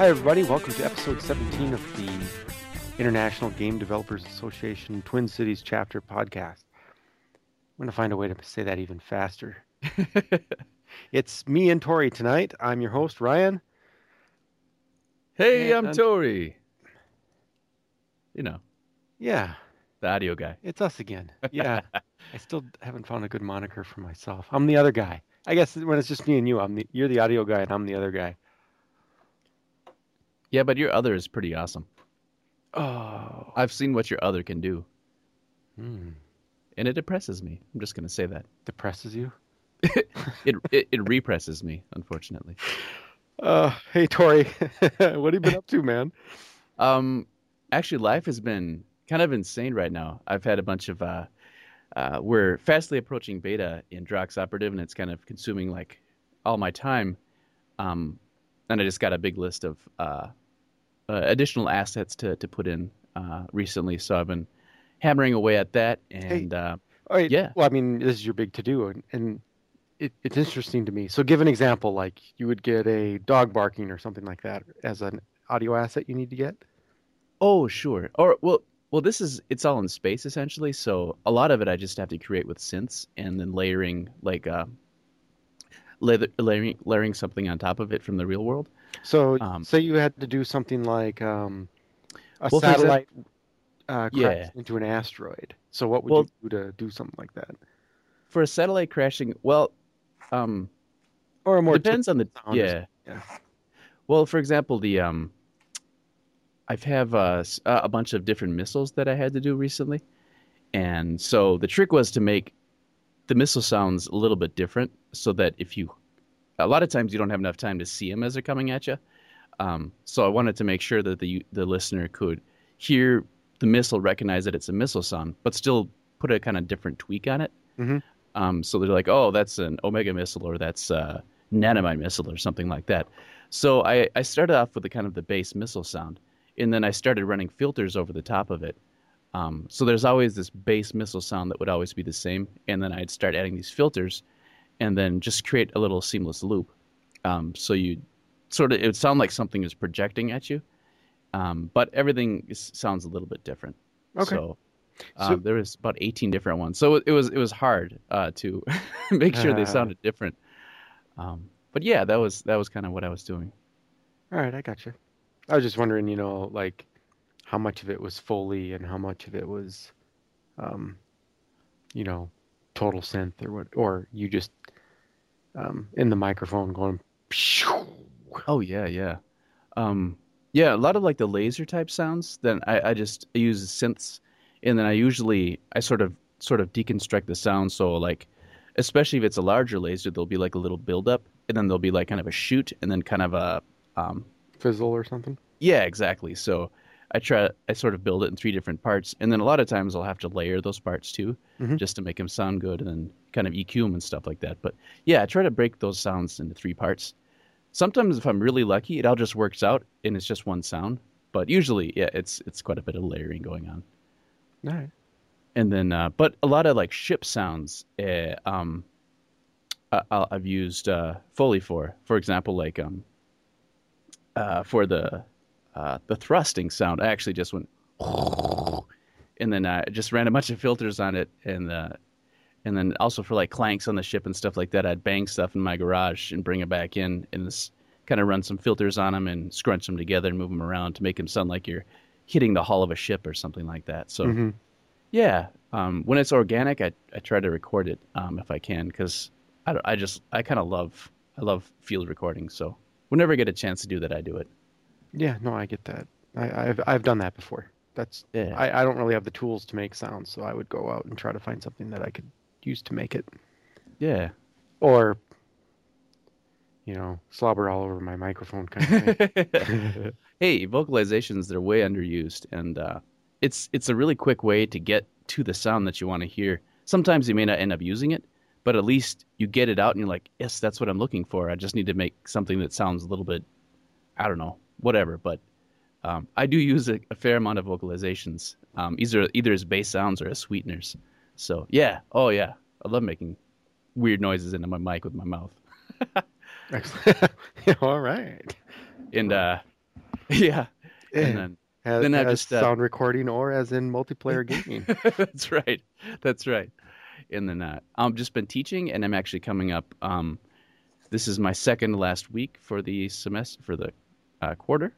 Hi, everybody. Welcome to episode 17 of the International Game Developers Association Twin Cities Chapter podcast. I'm going to find a way to say that even faster. it's me and Tori tonight. I'm your host, Ryan. Hey, And- I'm Tori. You know, Yeah, the audio guy. it's us again. Yeah, I still haven't found a good moniker for myself. I'm the other guy. I guess when it's just me and you, I'm the, you're the audio guy and I'm the other guy. Yeah, but your other is pretty awesome. Oh, I've seen what your other can do, hmm. and it depresses me. I'm just going to say that. depresses you? It, it it represses me, unfortunately. Uh, hey, Tori, what have you been up to, man? Um, actually, life has been kind of insane right now. I've had a bunch of uh, uh, we're fastly approaching beta in Drox Operative, and it's kind of consuming like all my time. Um, and I just got a big list of uh, uh, additional assets to to put in uh, recently, so I've been hammering away at that. And uh, All right. Yeah. Well, I mean, this is your big to do, and, and it, it's interesting to me. So, give an example. Like, you would get a dog barking or something like that as an audio asset you need to get. oh, sure, or well. Well, this is it's all in space essentially, so a lot of it I just have to create with synths and then layering like uh, layering layering something on top of it from the real world. So, Um, say you had to do something like um, a Well, satellite uh, crash Yeah. into an asteroid. So, what would Well- you do to do something like that? For a satellite crashing, well, um, Or a more depends on the sound yeah. yeah. Well, for example, the um, I've have uh, uh, a bunch of different missiles that I had to do recently, and so the trick was to make the missile sounds a little bit different, so that if you, a lot of times you don't have enough time to see them as they're coming at you. Um, so I wanted to make sure that the the listener could hear the missile, recognize that it's a missile sound, but still put a kind of different tweak on it. Mhm. Um, so they're like, oh, that's an Omega missile, or that's a Nanomine missile, or something like that. So I, I started off with the kind of the base missile sound, and then I started running filters over the top of it. Um, so there's always this base missile sound that would always be the same, and then I'd start adding these filters, and then just create a little seamless loop. Um, so you sort of it would sound like something is projecting at you, um, but everything is, sounds a little bit different. Okay. So, So- um, there was about 18 different ones, so it, it was it was hard uh, to make sure they Uh. sounded different. Um, but yeah, that was that was kind of what I was doing. All right, I got you. I was just wondering, you know, like how much of it was Foley and how much of it was, um, you know, total synth or what, or you just um, in the microphone going. Oh yeah, yeah, um, yeah. A lot of like the laser type sounds. Then I, I just I use synths, and then I usually I sort of sort of deconstruct the sound. So like, especially if it's a larger laser, there'll be like a little buildup, and then there'll be like kind of a shoot, and then kind of a um, Fizzle or something. yeah, exactly. So I try I sort of build it in three different parts, and then a lot of times I'll have to layer those parts too, Mhm. just to make them sound good, and then kind of EQ them and stuff like that. But yeah, I try to break those sounds into three parts. Sometimes if I'm really lucky, it all just works out and it's just one sound. But usually, yeah, it's it's quite a bit of layering going on. All right. And then, uh, but a lot of like ship sounds, uh, um, I, I've used uh, Foley for. For example, like um, uh, for the uh, the thrusting sound, I actually just went, and then I just ran a bunch of filters on it, and uh, and then also for like clanks on the ship and stuff like that, I'd bang stuff in my garage and bring it back in, and just kind of run some filters on them and scrunch them together and move them around to make them sound like you're hitting the hull of a ship or something like that. So. Mhm. Yeah, um, when it's organic, I, I try to record it um, if I can because I, I just I kind of love I love field recording. So whenever I get a chance to do that, I do it. Yeah. No, I get that. I, I've I've done that before. That's Yeah. I, I don't really have the tools to make sounds, so I would go out and try to find something that I could use to make it, Yeah. or you know, slobber all over my microphone kind of thing. hey, vocalizations they're way underused, and uh, it's it's a really quick way to get to the sound that you want to hear. Sometimes you may not end up using it, but at least you get it out, and you're like, yes, that's what I'm looking for. I just need to make something that sounds a little bit, I don't know, whatever. But um, I do use a, a fair amount of vocalizations, um, either either as bass sounds or as sweeteners. So yeah, oh yeah, I love making weird noises into my mic with my mouth. All right. And uh, yeah, Eh, and then as, then I as just, uh, sound recording or as in multiplayer gaming. that's right. That's right. And then uh, I've just been teaching, and I'm actually coming up. Um, this is my second last week for the semester for the uh, quarter,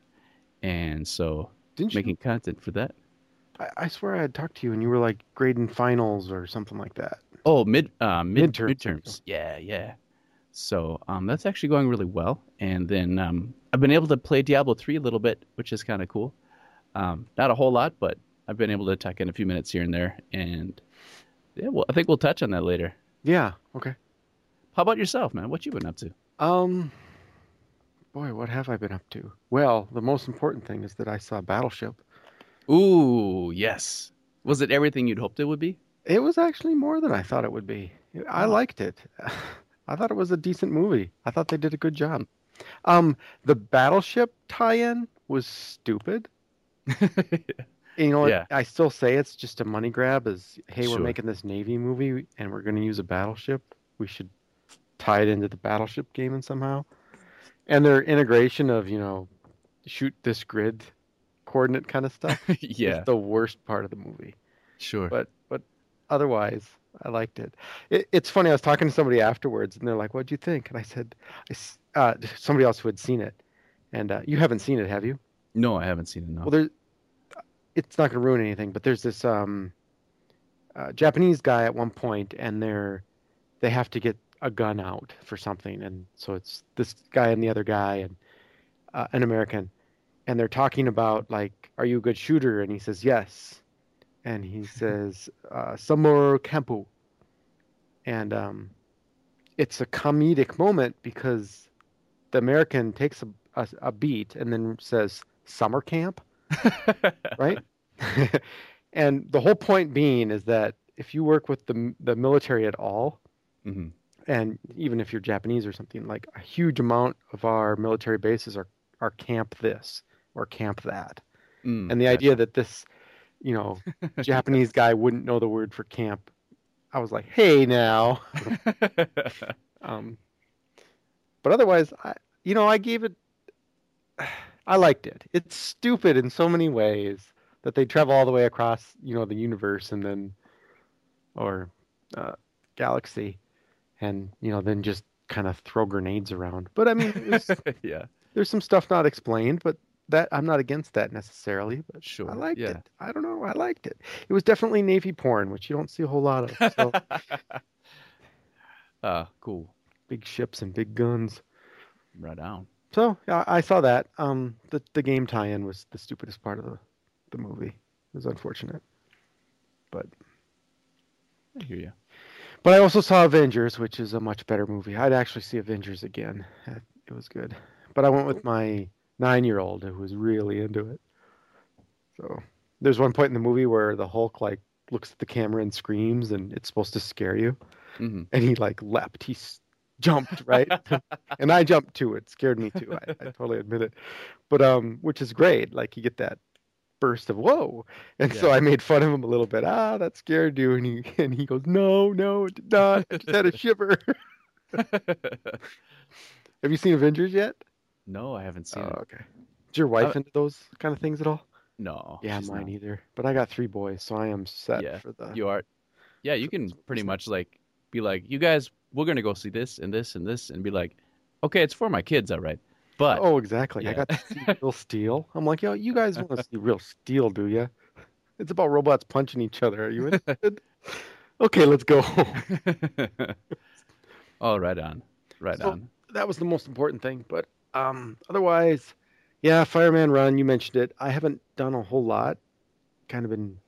and so Didn't you? making content for that. I, I swear I had talked to you and you were like grading finals or something like that. Oh, mid uh, mid Midterms. midterms. Yeah, yeah. So um, that's actually going really well, and then um, I've been able to play Diablo three a little bit, which is kind of cool. Um, not a whole lot, but I've been able to tuck in a few minutes here and there, and yeah, well, I think we'll touch on that later. Yeah. Okay. How about yourself, man? What you been up to? Um. Boy, what have I been up to? Well, the most important thing is that I saw Battleship. Ooh, yes. Was it everything you'd hoped it would be? It was actually more than I thought it would be. I Oh. liked it. I thought it was a decent movie. I thought they did a good job. Um, the Battleship tie-in was stupid. You know, Yeah. I still say it's just a money grab. Is hey, we're making this Navy movie and we're going to use a battleship. We should tie it into the battleship game and somehow. And their integration of you know, shoot this grid coordinate kind of stuff yeah, is the worst part of the movie. sure. But but otherwise, I liked it. it. It's funny. I was talking to somebody afterwards, and they're like, "What'd you think?" And I said, I uh, somebody else who had seen it, and uh, you haven't seen it, have you? no, I haven't seen it. No. Well, there, it's not going to ruin anything, but there's this um, uh, Japanese guy at one point, and they're they have to get a gun out for something, and so it's this guy and the other guy and uh, an American, and they're talking about like, "Are you a good shooter?" And he says, "Yes," and he says, uh, "Samuro Kempu," and um, it's a comedic moment because the American takes a, a, a beat and then says, "Summer camp." right? and the whole point being is that if you work with the the military at all, hmm and even if you're Japanese or something, like a huge amount of our military bases are are camp this or camp that, Mm, and the gotcha. idea that this, you know, Japanese guy wouldn't know the word for camp, I was like, hey now. Um, but otherwise, I, you know, I gave it. I liked it. It's stupid in so many ways that they travel all the way across, you know, the universe and then, or uh, galaxy, and you know, then just kind of throw grenades around. But I mean, was, yeah, there's some stuff not explained, but that I'm not against that necessarily. But sure. I liked yeah. it. I don't know. I liked it. It was definitely Navy porn, which you don't see a whole lot of. So uh, cool. big ships and big guns. Right on. So yeah, I saw that. Um, the the game tie-in was the stupidest part of the the movie. It was unfortunate, but I hear you. But I also saw Avengers, which is a much better movie. I'd actually see Avengers again. It was good, but I went with my nine-year-old who was really into it. So there's one point in the movie where the Hulk like looks at the camera and screams, and it's supposed to scare you, hmm and he like leapt. He jumped right, and I jumped too. It scared me too. I, I totally admit it, but um, which is great. Like you get that burst of whoa, and so I made fun of him a little bit. Ah, that scared you, and he and he goes, no, no, it did not. I just had a shiver. Have you seen Avengers yet? no, I haven't seen Oh, it. okay. Is your wife Uh, into those kind of things at all? No. yeah, mine not. either. But I got three boys, so I am set Yeah, for the. You are. Yeah, you can pretty much like be like, you guys, we're gonna go see this and this and this, and be like, okay, it's for my kids, all right. But Oh, exactly. I got to see real steel. I'm like, yo, you guys want to see real steel, do you? It's about robots punching each other. Are you interested? okay, let's go. oh, right on, right So- on. that was the most important thing. But um, otherwise, yeah, Fireman Run. You mentioned it. I haven't done a whole lot. Kind of been,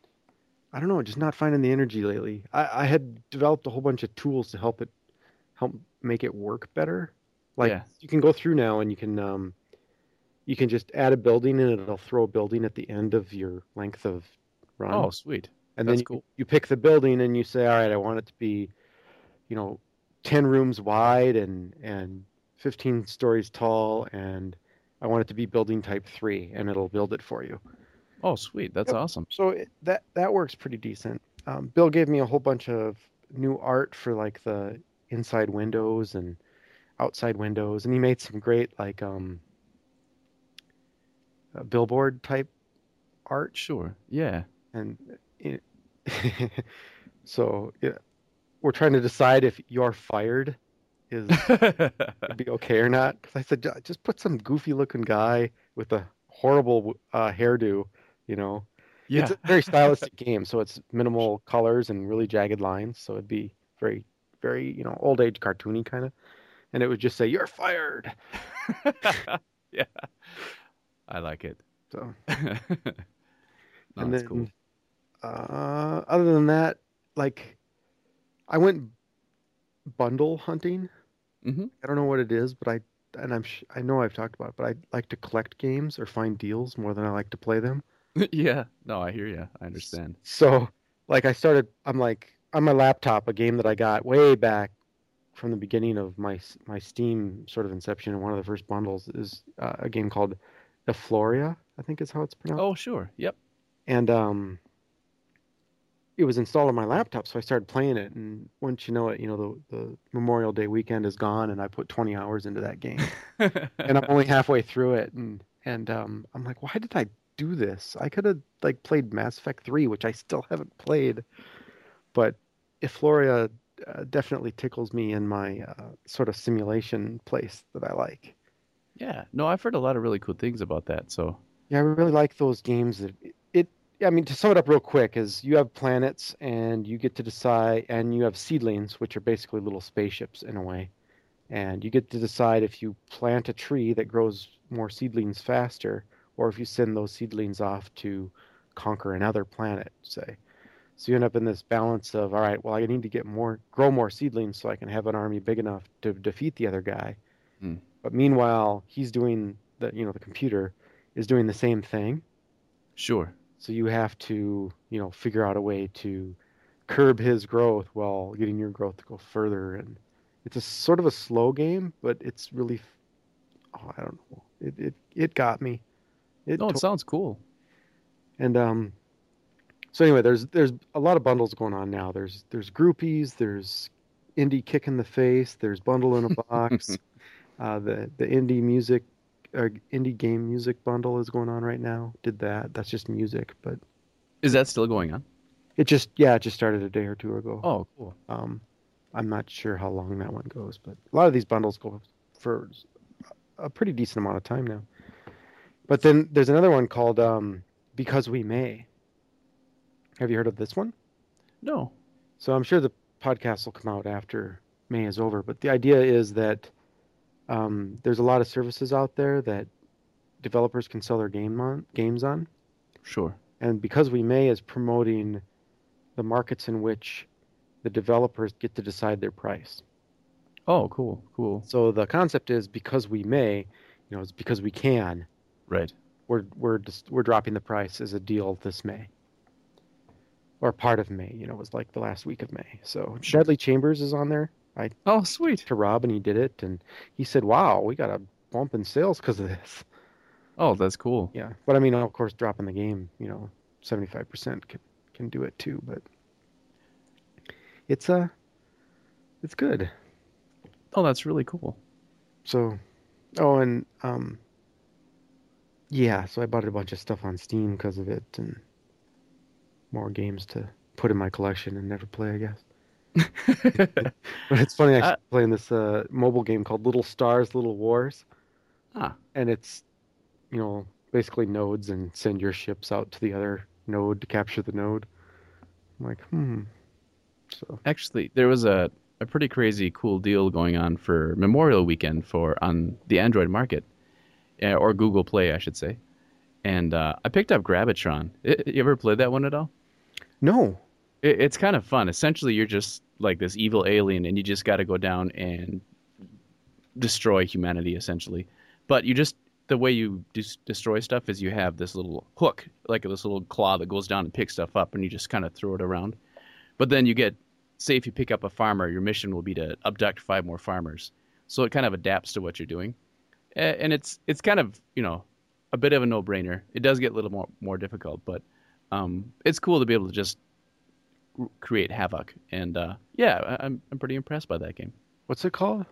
I don't know, just not finding the energy lately. I, I had developed a whole bunch of tools to help it, help make it work better. Like Yeah. you can go through now and you can um, you can just add a building and it'll throw a building at the end of your length of run. Oh, sweet. And then you, cool. you pick the building and you say, all right, I want it to be, you know, 10 rooms wide and, and 15 stories tall. And I want it to be building type three and it'll build it for you. Oh, sweet. That's Yep. awesome. So it, that, that works pretty decent. Um, Bill gave me a whole bunch of new art for like the inside windows and outside windows. And he made some great, like, um, uh, billboard type art, Sure. Yeah. and it, so yeah, we're trying to decide if you're fired is be okay or not. Because I said just put some goofy looking guy with a horrible uh, hairdo, you know. yeah. It's a very stylistic game, so it's minimal colors and really jagged lines. So it'd be very, very, you know, old age cartoony kind of. And it would just say, "You're fired." yeah. I like it. So, no, and that's then, cool. uh, other than that, like, I went bundle hunting. hmm I don't know what it is, but I and I'm sh- I know I've talked about it, but I like to collect games or find deals more than I like to play them. yeah. No, I hear you. I understand. So, like, I started. I'm like on my laptop, a game that I got way back from the beginning of my my Steam sort of inception. And one of the first bundles is uh, a game called Eufloria, I think is how it's pronounced. Oh, sure. Yep. And um, it was installed on my laptop, so I started playing it. And once you know it, you know the the Memorial Day weekend is gone, and I put 20 hours into that game. and I'm only halfway through it, and and um, I'm like, why did I do this? I could have like played Mass Effect 3, which I still haven't played, but Eufloria uh, definitely tickles me in my uh, sort of simulation place that I like. yeah. No, I've heard a lot of really cool things about that. So, Yeah, I really like those games that it. I mean, to sum it up real quick, is you have planets and you get to decide, and you have seedlings, which are basically little spaceships in a way, and you get to decide if you plant a tree that grows more seedlings faster, or if you send those seedlings off to conquer another planet, say. So you end up in this balance of, all right, well, I need to get more, grow more seedlings so I can have an army big enough to defeat the other guy. Hmm. But meanwhile, he's doing the, you know, the computer is doing the same thing. sure. So you have to, you know, figure out a way to curb his growth while getting your growth to go further. And it's a sort of a slow game, but it's really, oh, I don't know. It it it got me. It No, it to- sounds cool. and um, so anyway, there's there's a lot of bundles going on now. There's there's Groupees, there's indie kick in the face, there's bundle in a box. uh, the the indie music, uh, indie game music bundle is going on right now. Did that? That's just music, but Is that still going on? it just yeah, it just started a day or two ago. Oh, cool. Um, I'm not sure how long that one goes, but a lot of these bundles go for a pretty decent amount of time now. But then there's another one called um, Because We May. Have you heard of this one? No. So I'm sure the podcast will come out after May is over. But the idea is that um, there's a lot of services out there that developers can sell their game on, games on. Sure. And because we may is promoting the markets in which the developers get to decide their price. Oh, cool. Cool. So the concept is because we may, you know, it's because we can. Right. We're we're just we're dropping the price as a deal this May. Or part of May, you know, it was like the last week of May. So Sure. Deadly Chambers is on there I Oh, sweet. to Rob and he did it and he said, "Wow, we got a bump in sales because of this." Oh, that's cool. Yeah, but I mean, of course, dropping the game, you know, seventy-five percent can can do it too. But it's uh, it's good. Oh, that's really cool. So, oh, and um, yeah. So I bought a bunch of stuff on Steam because of it, and more games to put in my collection and never play, I guess. But it's funny, actually, Uh, playing this uh mobile game called Little Stars, Little Wars, ah, and it's, you know, basically nodes and send your ships out to the other node to capture the node. I'm like, hmm. So actually, there was a, a pretty crazy cool deal going on for Memorial Weekend for on the Android market, uh, or Google Play, I should say. And uh, I picked up Grabatron. I- you ever played that one at all? No, It, it's kind of fun. Essentially, you're just like this evil alien, and you just got to go down and destroy humanity, essentially. But you just the way you dis- destroy stuff is you have this little hook, like this little claw that goes down and picks stuff up, and you just kind of throw it around. But then you get, say, if you pick up a farmer, your mission will be to abduct five more farmers. So it kind of adapts to what you're doing, and it's it's kind of you know a bit of a no-brainer. It does get a little more more difficult, but um, it's cool to be able to just create havoc. And uh, yeah, I- I'm I'm pretty impressed by that game. what's it called?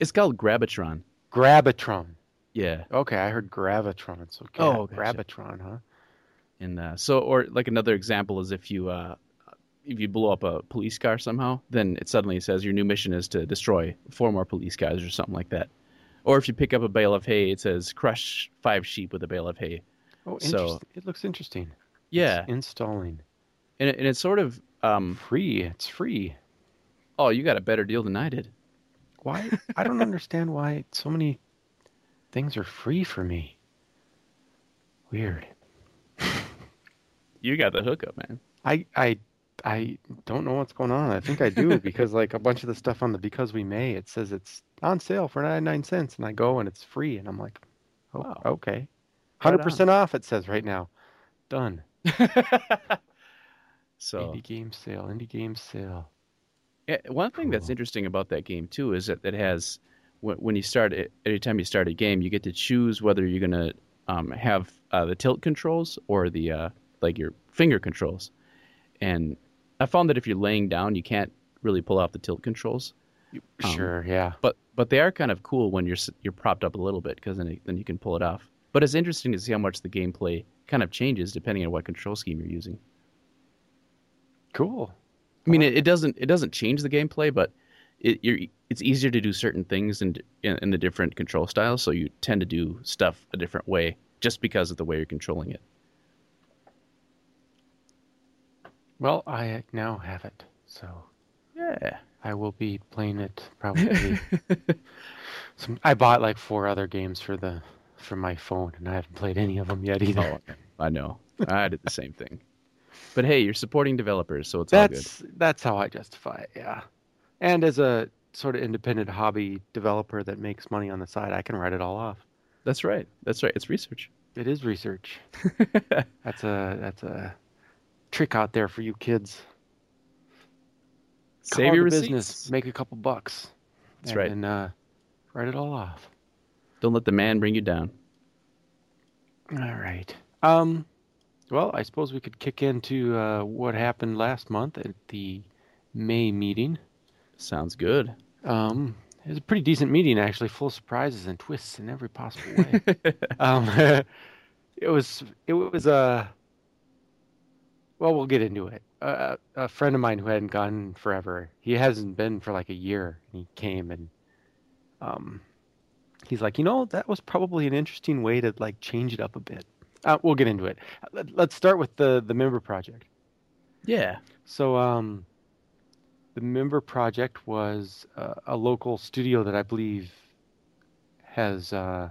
It's called Grabatron. Grabatron. Yeah. Okay, I heard gravitron. So gra- Oh, gotcha. gravitron, huh? And uh, so, or like another example is if you uh, if you blow up a police car somehow, then it suddenly says your new mission is to destroy four more police cars or something like that. Or if you pick up a bale of hay, it says crush five sheep with a bale of hay. Oh, So- interesting. it looks interesting. Yeah, It's installing and, it, and it's sort of um, free. It's free. oh, you got a better deal than I did. Why? I don't understand why so many things are free for me. Weird. You got the hookup, man. I I I don't know what's going on. I think I do because like a bunch of the stuff on the because we may it says it's on sale for 99 cents and I go and it's free and I'm like, oh, Wow. okay. 100% off it says right now. Done. So Indie game sale, indie game sale. Yeah, one thing that's interesting about that game too is that it has when, when you start it, every time you start a game, you get to choose whether you're gonna um, have uh, the tilt controls or the uh, like your finger controls. And I found that if you're laying down, you can't really pull off the tilt controls. Um, Sure, yeah. But but they are kind of cool when you're you're propped up a little bit because then then you can pull it off. But it's interesting to see how much the gameplay kind of changes depending on what control scheme you're using. Cool. I mean, it, it doesn't it doesn't change the gameplay, but it, you're, it's easier to do certain things in, in in the different control styles. So you tend to do stuff a different way just because of the way you're controlling it. Well, I now have it. So Yeah. I will be playing it probably. Some, I bought like four other games for the for my phone, and I haven't played any of them yet either. Oh, I know. I did the same thing. But hey, you're supporting developers, so it's all good. that's that's how I justify it. Yeah, and as a sort of independent hobby developer that makes money on the side, I can write it all off. That's right. That's right. It's research. It is research. that's a that's a trick out there for you kids. Save Call your business, make a couple bucks. That's and, right. And uh, write it all off. Don't let the man bring you down. All right. Um, well, I suppose we could kick into uh, what happened last month at the May meeting. Sounds good. Um, it was a pretty decent meeting, actually, full of surprises and twists in every possible way. um, it was it was uh, well, we'll get into it. Uh, a friend of mine who hadn't gone forever, he hasn't been for like a year. And he came and um, he's like, you know, that was probably an interesting way to like change it up a bit. Uh, we'll get into it. Let, let's start with the the member project. Yeah. So, um, the member project was uh, a local studio that I believe has uh,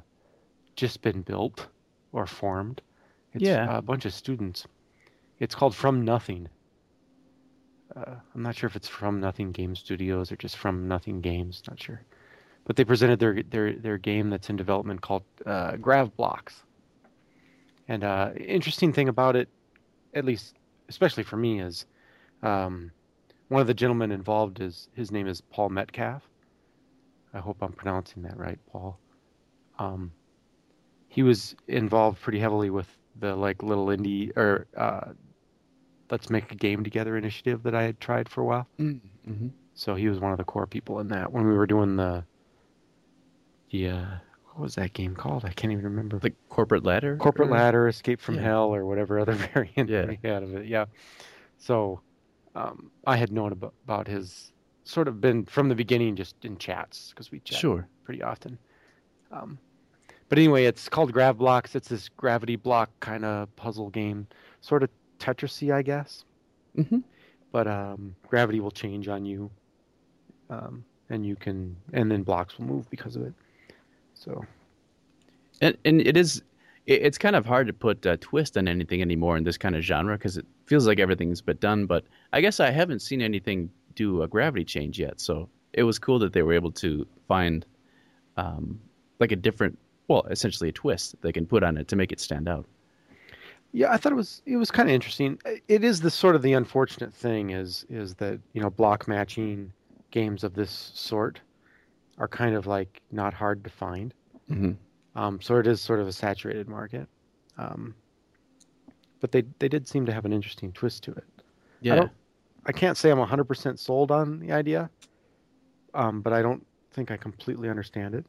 just been built or formed. It's Yeah. a bunch of students. It's called From Nothing. Uh, I'm not sure if it's From Nothing Game Studios or just From Nothing Games. Not sure, but they presented their their their game that's in development called uh, Grav Blocks. And uh, interesting thing about it, at least especially for me, is um, one of the gentlemen involved is his name is Paul Metcalf. I hope I'm pronouncing that right, Paul. Um, he was involved pretty heavily with the like little indie or uh, let's make a game together initiative that I had tried for a while. Mm-hmm. So he was one of the core people in that when we were doing the the uh, what was that game called? I can't even remember. The corporate ladder. Corporate or- Ladder, Escape from Yeah. Hell, or whatever other variant Yeah. we had of it. Yeah. So um, I had known about, about his sort of been from the beginning just in chats because we chat Sure. pretty often. Um, but anyway, it's called Grav Blocks. It's this gravity block kind of puzzle game, sort of Tetrisy, I guess. Mm-hmm. But um, gravity will change on you, um, and you can, and then blocks will move because of it. So. And and it is it, it's kind of hard to put a twist on anything anymore in this kind of genre because it feels like everything's been done but i guess i haven't seen anything do a gravity change yet. So it was cool that they were able to find um, like a different well essentially a twist they can put on it to make it stand out. Yeah, I thought it was it was kind of interesting. It is the sort of the unfortunate thing is is that you know block matching games of this sort are kind of like not hard to find. mm-hmm. Um, so it is sort of a saturated market. Um, but they they did seem to have an interesting twist to it. yeah don't- I can't say I'm 100% sold on the idea, um, but I don't think I completely understand it.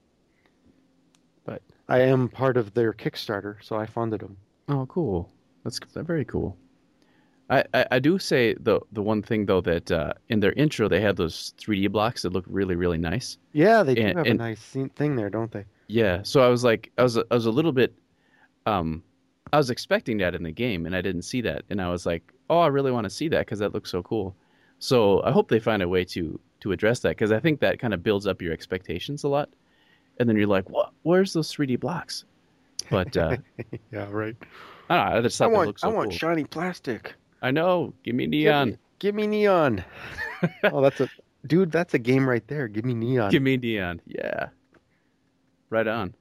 but I am part of their Kickstarter, so I funded them. Oh, cool. That's very cool. I, I, I do say the the one thing though that uh, in their intro they had those 3D blocks that look really really nice. Yeah, they do And- have and- a nice thing there, don't they? Yeah, so I was like I was I was a little bit um I was expecting that in the game and I didn't see that and I was like, "Oh, I really want to see that because that looks so cool." So, I hope they find a way to to address that because I think that kind of builds up your expectations a lot. And then you're like, "What? Where's those 3D blocks?" But uh yeah, right. I don't know, I just I thought they want so I want cool. shiny plastic. I know. Give me Give neon. me, give me neon. oh, that's a dude. That's a game right there. Give me neon. Give me neon. Yeah. Right on.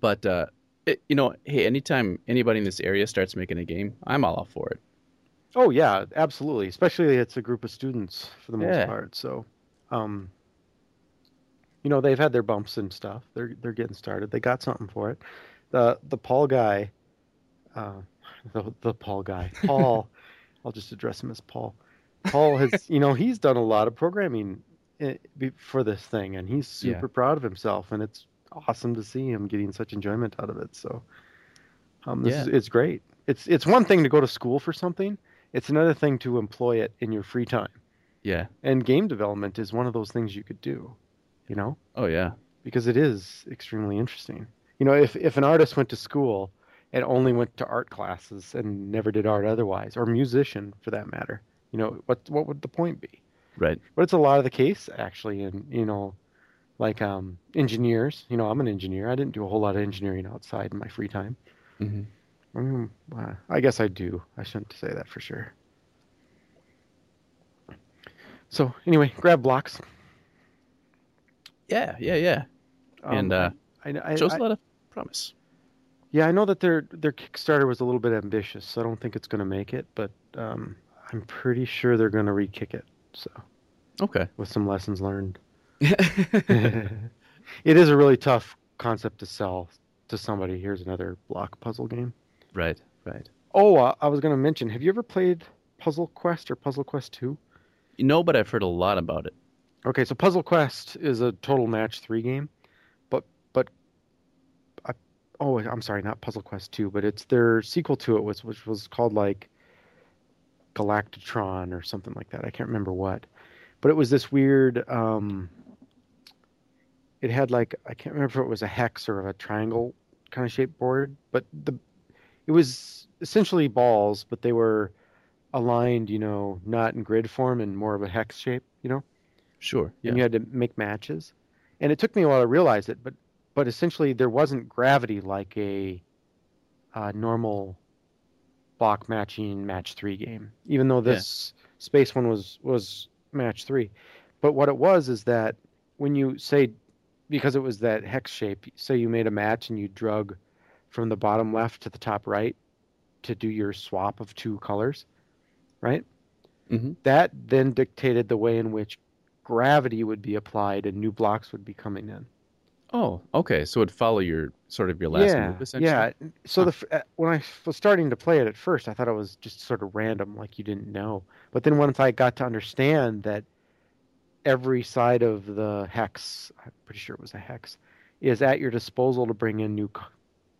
But uh it, you know, hey, anytime anybody in this area starts making a game, I'm all for it. Oh yeah, absolutely. Especially it's a group of students for the most Yeah. part. So, um, you know, they've had their bumps and stuff. They're they're getting started. They got something for it. The the Paul guy, uh, the the Paul guy, Paul. I'll just address him as Paul. Paul has, you know, he's done a lot of programming for this thing, and he's Yeah. super proud of himself, and it's awesome to see him getting such enjoyment out of it. So, um, this Yeah. is it's great. It's it's one thing to go to school for something. It's another thing to employ it in your free time. Yeah. And game development is one of those things you could do, you know, Oh yeah. because it is extremely interesting. You know, if if an artist went to school and only went to art classes and never did art otherwise, or musician for that matter, you know, what what would the point be? Right. But it's a lot of the case actually, and you know, like um, engineers. You know, I'm an engineer. I didn't do a whole lot of engineering outside in my free time. hmm I mean, uh, I guess I do. I shouldn't say that for sure. So anyway, Grav Blocks. Yeah. Yeah. Yeah. Um, and uh, I, I, shows I- a lot of promise. Yeah, I know that their their Kickstarter was a little bit ambitious, so I don't think it's going to make it. But um, I'm pretty sure they're going to re-kick it. So Okay. with some lessons learned. it is a really tough concept to sell to somebody. Here's another block puzzle game. right. Right. Oh, uh, I was going to mention. Have you ever played Puzzle Quest or Puzzle Quest Two? You know, but I've heard a lot about it. Okay, so Puzzle Quest is a total match three game, but but I, oh, I'm sorry, not Puzzle Quest two, but it's their sequel to it, which which was called like Galactitron or something like that. I can't remember what, but it was this weird. Um, it had like I can't remember if it was a hex or a triangle kind of shaped board, but the it was essentially balls, but they were aligned, you know, not in grid form and more of a hex shape, you know Sure. Yeah. and you had to make matches. And it took me a while to realize it, but but essentially there wasn't gravity like a, uh normal block matching match three game. Even though this space one was was match three, but what it was is that when you say because it was that hex shape, say you made a match and you drug from the bottom left to the top right to do your swap of two colors, right? Mhm. That then dictated the way in which gravity would be applied and new blocks would be coming in. Oh, okay. So it'd follow your sort of your last yeah, move essentially. yeah. So Huh. the uh, when I was starting to play it at first, I thought it was just sort of random, like you didn't know. But then once I got to understand that every side of the hex, I'm pretty sure it was a hex, is at your disposal to bring in new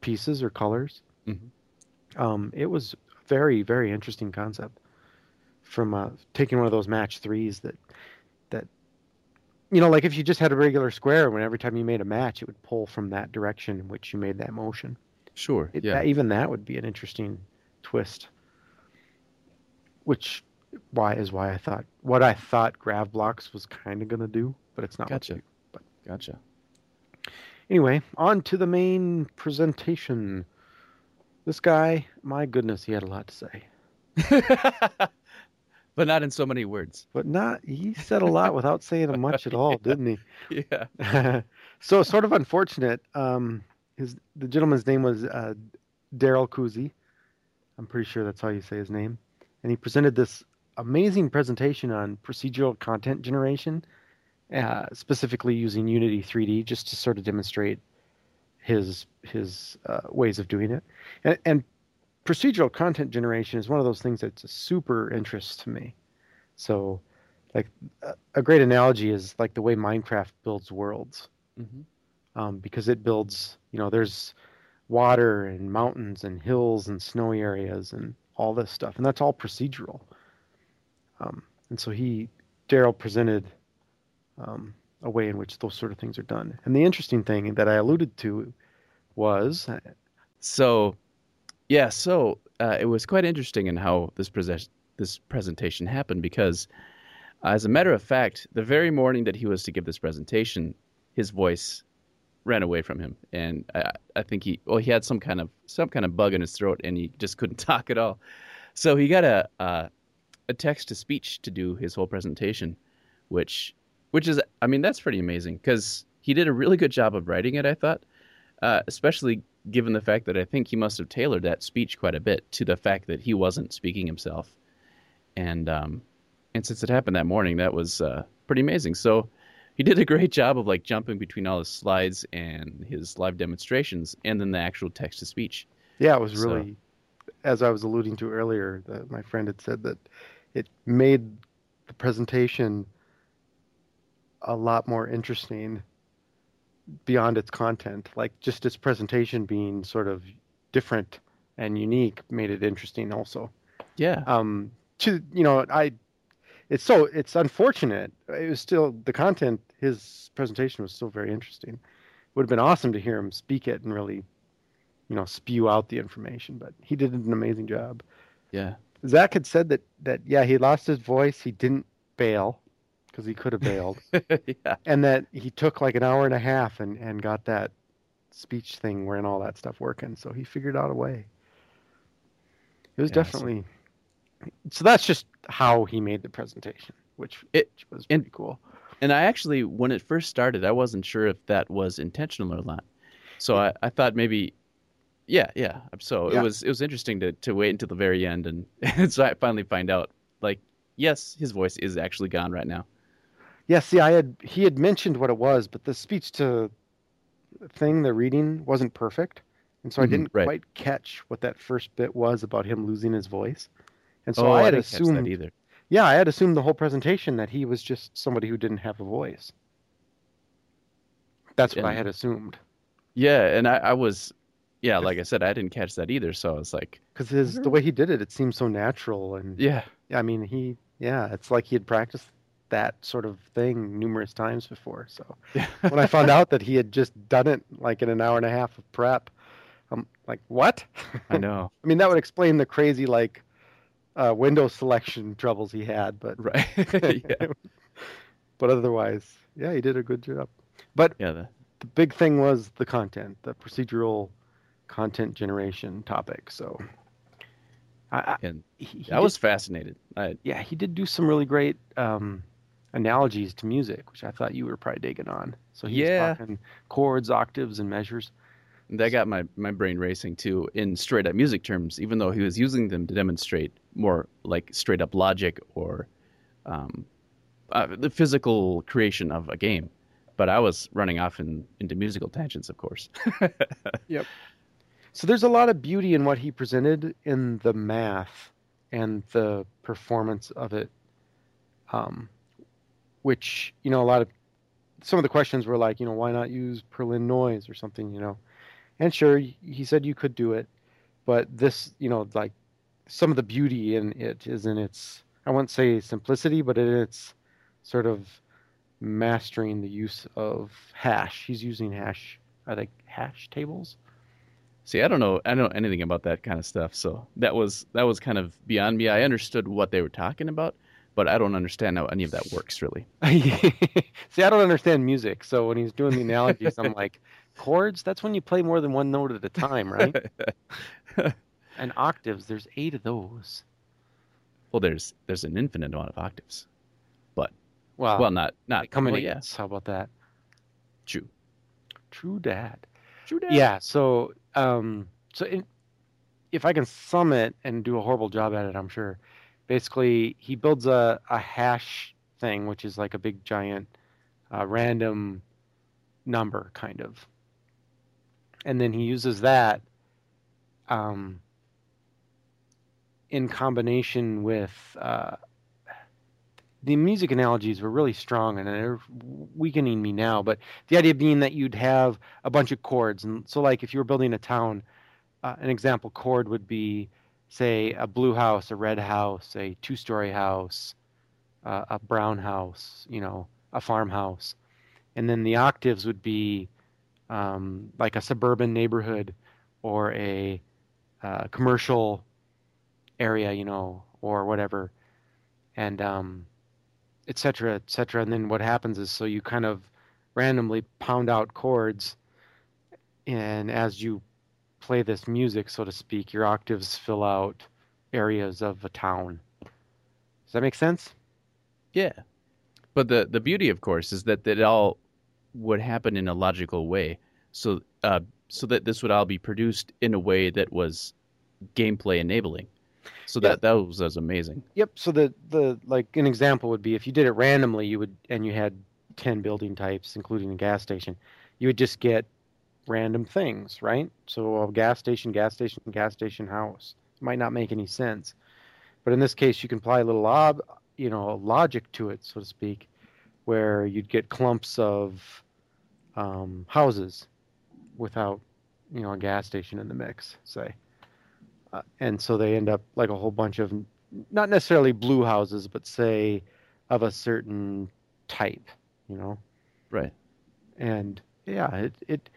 pieces or colors. Mhm. Um, it was a very, very interesting concept from uh, taking one of those match threes that that you know, like if you just had a regular square, when every time you made a match, it would pull from that direction in which you made that motion. Sure. It, yeah. that, even that would be an interesting twist. Which, why is why I thought what I thought Grav Blocks was kind of gonna do, but it's not. Gotcha. do. Gotcha. Anyway, on to the main presentation. This guy, my goodness, he had a lot to say, but not in so many words. but not. He said a lot without saying much at all, didn't he? Yeah. so sort of unfortunate. Um, his the gentleman's name was uh, Daryl Kuzi. I'm pretty sure that's how you say his name, and he presented this amazing presentation on procedural content generation, uh, specifically using Unity 3D, just to sort of demonstrate his his uh, ways of doing it, and, and procedural content generation is one of those things that's a super interest to me. So, like a- great analogy is like the way Minecraft builds worlds hmm um, because it builds. You know, there's water and mountains and hills and snowy areas and all this stuff, and that's all procedural. Um, and so he, Daryl, presented um, a way in which those sort of things are done. And the interesting thing that I alluded to was so, yeah, so uh, it was quite interesting in how this this presentation happened because, as a matter of fact, the very morning that he was to give this presentation, his voice ran away from him, and I, I think he well he had some kind of some kind of bug in his throat, and he just couldn't talk at all. So he got a uh, a text to speech to do his whole presentation, which which is I mean that's pretty amazing because he did a really good job of writing it. I thought, uh, especially given the fact that I think he must have tailored that speech quite a bit to the fact that he wasn't speaking himself, and um, and since it happened that morning, that was uh, pretty amazing. So he did a great job of like jumping between all his slides and his live demonstrations, and then the actual text to speech. Yeah, it was really, so, as I was alluding to earlier, that my friend had said that it made the presentation a lot more interesting beyond its content. Like just its presentation being sort of different and unique made it interesting also. Yeah. Um to you know, I it's so it's unfortunate. It was still the content his presentation was still very interesting. It would have been awesome to hear him speak it and really you know spew out the information, but he did an amazing job. Yeah. Zach had said that that yeah, he lost his voice, he didn't bail because he could have bailed. yeah. And that he took like an hour and a half and, and got that speech thing where and all that stuff working. So he figured out a way. It was yeah, definitely so, so, that's just how he made the presentation, which, it, which was pretty and, cool. And I actually, when it first started, I wasn't sure if that was intentional or not. So I, I thought maybe, yeah, yeah. So yeah. it was it was interesting to, to wait until the very end, and, and so I finally find out like yes, his voice is actually gone right now. Yeah, see, I had he had mentioned what it was, but the speech to thing, the reading wasn't perfect, and so mm-hmm, I didn't right. quite catch what that first bit was about him losing his voice. And so oh, I had I assumed either. Yeah, I had assumed the whole presentation that he was just somebody who didn't have a voice. That's what I had assumed. Yeah, and I, I was, yeah, like I said, I didn't catch that either. So I was like, because his the way he did it, it seemed so natural, and yeah, I mean, he, yeah, it's like he had practiced that sort of thing numerous times before. So when I found out that he had just done it like in an hour and a half of prep, I'm like, what? I know. I mean, that would explain the crazy like uh, window selection troubles he had, but right. yeah. but otherwise, yeah, he did a good job. But yeah, the... the big thing was the content, the procedural content generation topic. So I, and he, he I was fascinated. I, yeah, he did do some really great um, analogies to music, which I thought you were probably digging on. So he's yeah. talking chords, octaves, and measures. That got my, my brain racing too in straight up music terms, even though he was using them to demonstrate more like straight up logic or um, uh, the physical creation of a game. But I was running off in, into musical tangents, of course. yep. So there's a lot of beauty in what he presented in the math and the performance of it. Um, which you know a lot of some of the questions were like, you know, why not use Perlin noise or something, you know? And sure, he said you could do it, but this, you know, like some of the beauty in it is in its I wouldn't say simplicity, but in its sort of mastering the use of hash. He's using hash, I think, hash tables. See, I don't know, I don't know anything about that kind of stuff, so that was that was kind of beyond me. I understood what they were talking about, but I don't understand how any of that works really. See, I don't understand music, so when he's doing the analogies, I'm like, chords? That's when you play more than one note at a time, right? and octaves, there's eight of those. Well, there's there's an infinite amount of octaves, but well, well, not not coming well, yes. How about that? True. True, Dad. True, Dad. Yeah. So, um, so in, if I can sum it and do a horrible job at it, I'm sure basically he builds a, a hash thing, which is like a big giant uh, random number kind of. And then he uses that um, in combination with uh, the music analogies were really strong and they're weakening me now. But the idea being that you'd have a bunch of chords, and so like if you were building a town, uh, an example chord would be, say, a blue house, a red house, a two-story house, uh, a brown house, you know, a farmhouse, and then the octaves would be um, like a suburban neighborhood or a uh, commercial area, you know, or whatever, and um, et cetera, et cetera. And then what happens is so you kind of randomly pound out chords, and as you play this music, so to speak, your octaves fill out areas of a town. Does that make sense? Yeah. But the the beauty, of course, is that, that it all would happen in a logical way. So uh, so that this would all be produced in a way that was gameplay enabling. So that that was, that was amazing. Yep. So the the like an example would be if you did it randomly, you would and you had ten building types, including a gas station, you would just get random things, right? So a gas station, gas station, gas station, house it might not make any sense, but in this case, you can apply a little ob, you know, logic to it, so to speak, where you'd get clumps of um, houses without, you know, a gas station in the mix, say uh, and so they end up like a whole bunch of not necessarily blue houses, but say of a certain type, you know. Right. And yeah, it it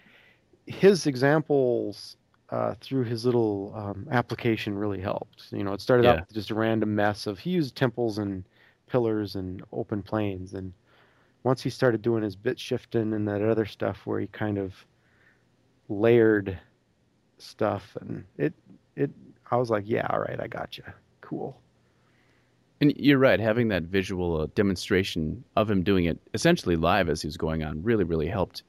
his examples uh, through his little um, application really helped. You know, it started yeah. out with just a random mess of he used temples and pillars and open planes, and once he started doing his bit shifting and that other stuff where he kind of layered stuff, and it it I was like, yeah, all right, I got you. Cool. And you're right, having that visual uh, demonstration of him doing it essentially live as he was going on really, really helped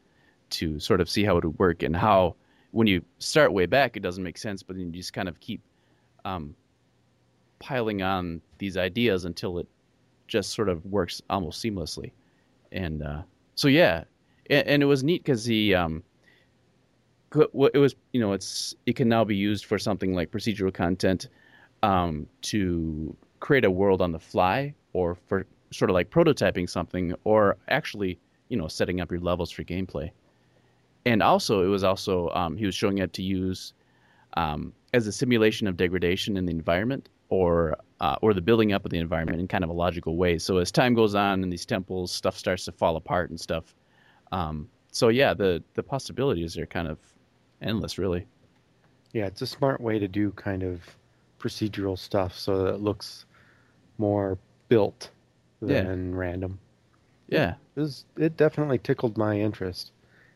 to sort of see how it would work and how when you start way back, it doesn't make sense, but then you just kind of keep um, piling on these ideas until it just sort of works almost seamlessly. And uh, so, yeah, and, and, it was neat because he um, it was you know it's it can now be used for something like procedural content um, to create a world on the fly or for sort of like prototyping something or actually you know setting up your levels for gameplay and also it was also um, he was showing it to use um, as a simulation of degradation in the environment or uh, or the building up of the environment in kind of a logical way so as time goes on in these temples stuff starts to fall apart and stuff um, so yeah the the possibilities are kind of endless, really. Yeah, it's a smart way to do kind of procedural stuff so that it looks more built than yeah. random. Yeah, it, was, it definitely tickled my interest.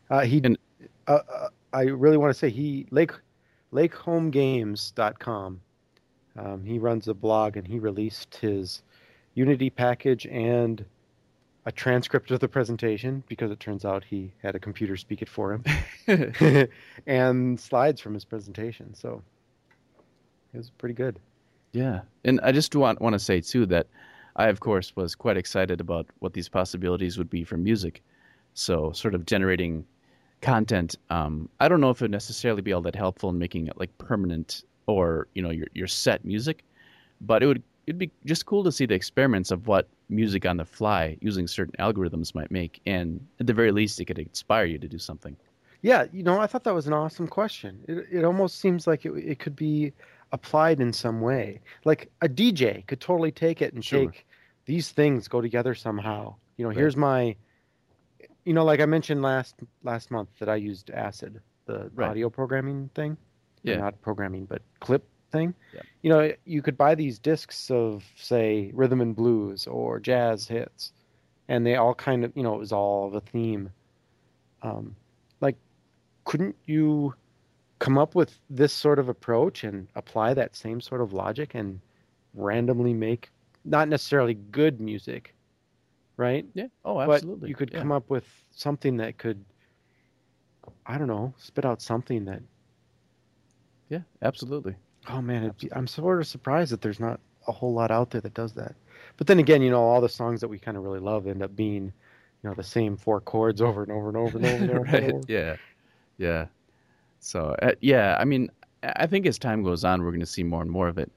Uh, he, and, uh, uh, I really want to say he Lake LakeHomeGames.com. Um, he runs a blog and he released his Unity package and a transcript of the presentation because it turns out he had a computer speak it for him, and slides from his presentation. So it was pretty good. Yeah, and I just want want to say too that I of course was quite excited about what these possibilities would be for music. So sort of generating content. Um, I don't know if it would necessarily be all that helpful in making it like permanent or you know your your set music, but it would it'd be just cool to see the experiments of what music on the fly using certain algorithms might make, and at the very least, it could inspire you to do something. Yeah, you know, I thought that was an awesome question. It it almost seems like it it could be applied in some way. Like a DJ could totally take it and sure. take these things go together somehow. You know, right. here's my you know, like I mentioned last last month that I used Acid, the right. audio programming thing. Yeah. Not programming, but clip thing. Yeah. You know, you could buy these discs of say rhythm and blues or jazz hits, and they all kind of you know it was all of a theme. Um, like, couldn't you come up with this sort of approach and apply that same sort of logic and randomly make not necessarily good music, right? Yeah. Oh, absolutely. But you could yeah. come up with something that could, I don't know, spit out something that. Yeah, absolutely. Oh man, I'm sort of surprised that there's not a whole lot out there that does that. But then again, you know, all the songs that we kind of really love end up being, you know, the same four chords over and over and over and over. And over right? And over. Yeah. Yeah. So uh, yeah, I mean, I think as time goes on, we're going to see more and more of it,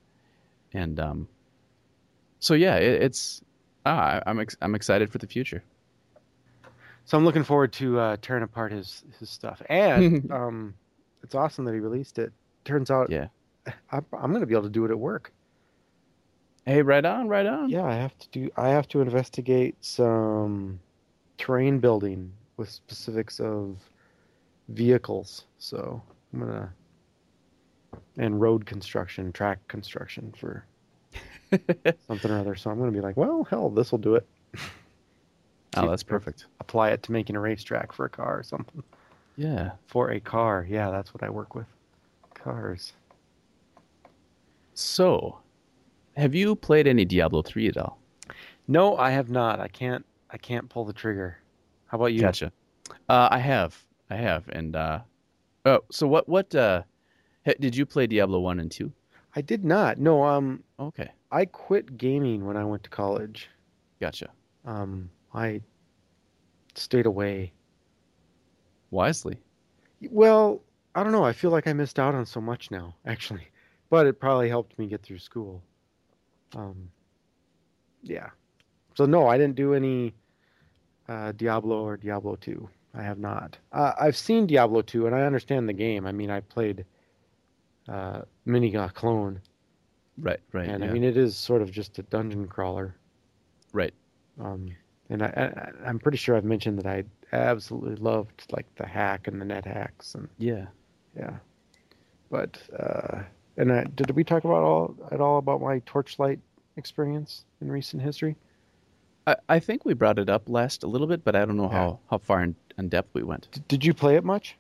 and um, so yeah, it, it's Ah, I- I'm ex- I'm excited for the future. So I'm looking forward to uh, tearing apart his his stuff, and um, it's awesome that he released it. Turns out, Yeah. I'm, I'm going to be able to do it at work. Hey, right on, right on. Yeah, I have to do. I have to investigate some terrain building with specifics of vehicles. So I'm gonna and road construction, track construction for something or other. So I'm gonna be like, well, hell, this will do it. Oh, that's perfect. Apply it to making a racetrack for a car or something. Yeah. For a car, yeah, that's what I work with. Cars. So, have you played any Diablo 3 at all? No, I have not. I can't. I can't pull the trigger. How about you? Gotcha. Uh, I have. I have. And uh oh, so what what uh did you play Diablo 1 and 2? I did not. No. Um, Okay. I quit gaming when I went to college. Gotcha. Um, I stayed away. Wisely. Well, I don't know. I feel like I missed out on so much now, actually. But it probably helped me get through school. Um, yeah. So no, I didn't do any uh, Diablo or Diablo 2. I have not. Uh, I've seen Diablo 2 and I understand the game. I mean, I played uh, Miniga Clone, Right, right. and yeah. I mean, it is sort of just a dungeon crawler. right. Um, and I, I, I'm pretty sure I've mentioned that I absolutely loved like the hack and the net hacks and Yeah. yeah. But uh, and I, did we talk about all at all about my torchlight experience in recent history? I, I think we brought it up last a little bit, but I don't know Yeah. how, how far in, in depth we went. D- did you play it much?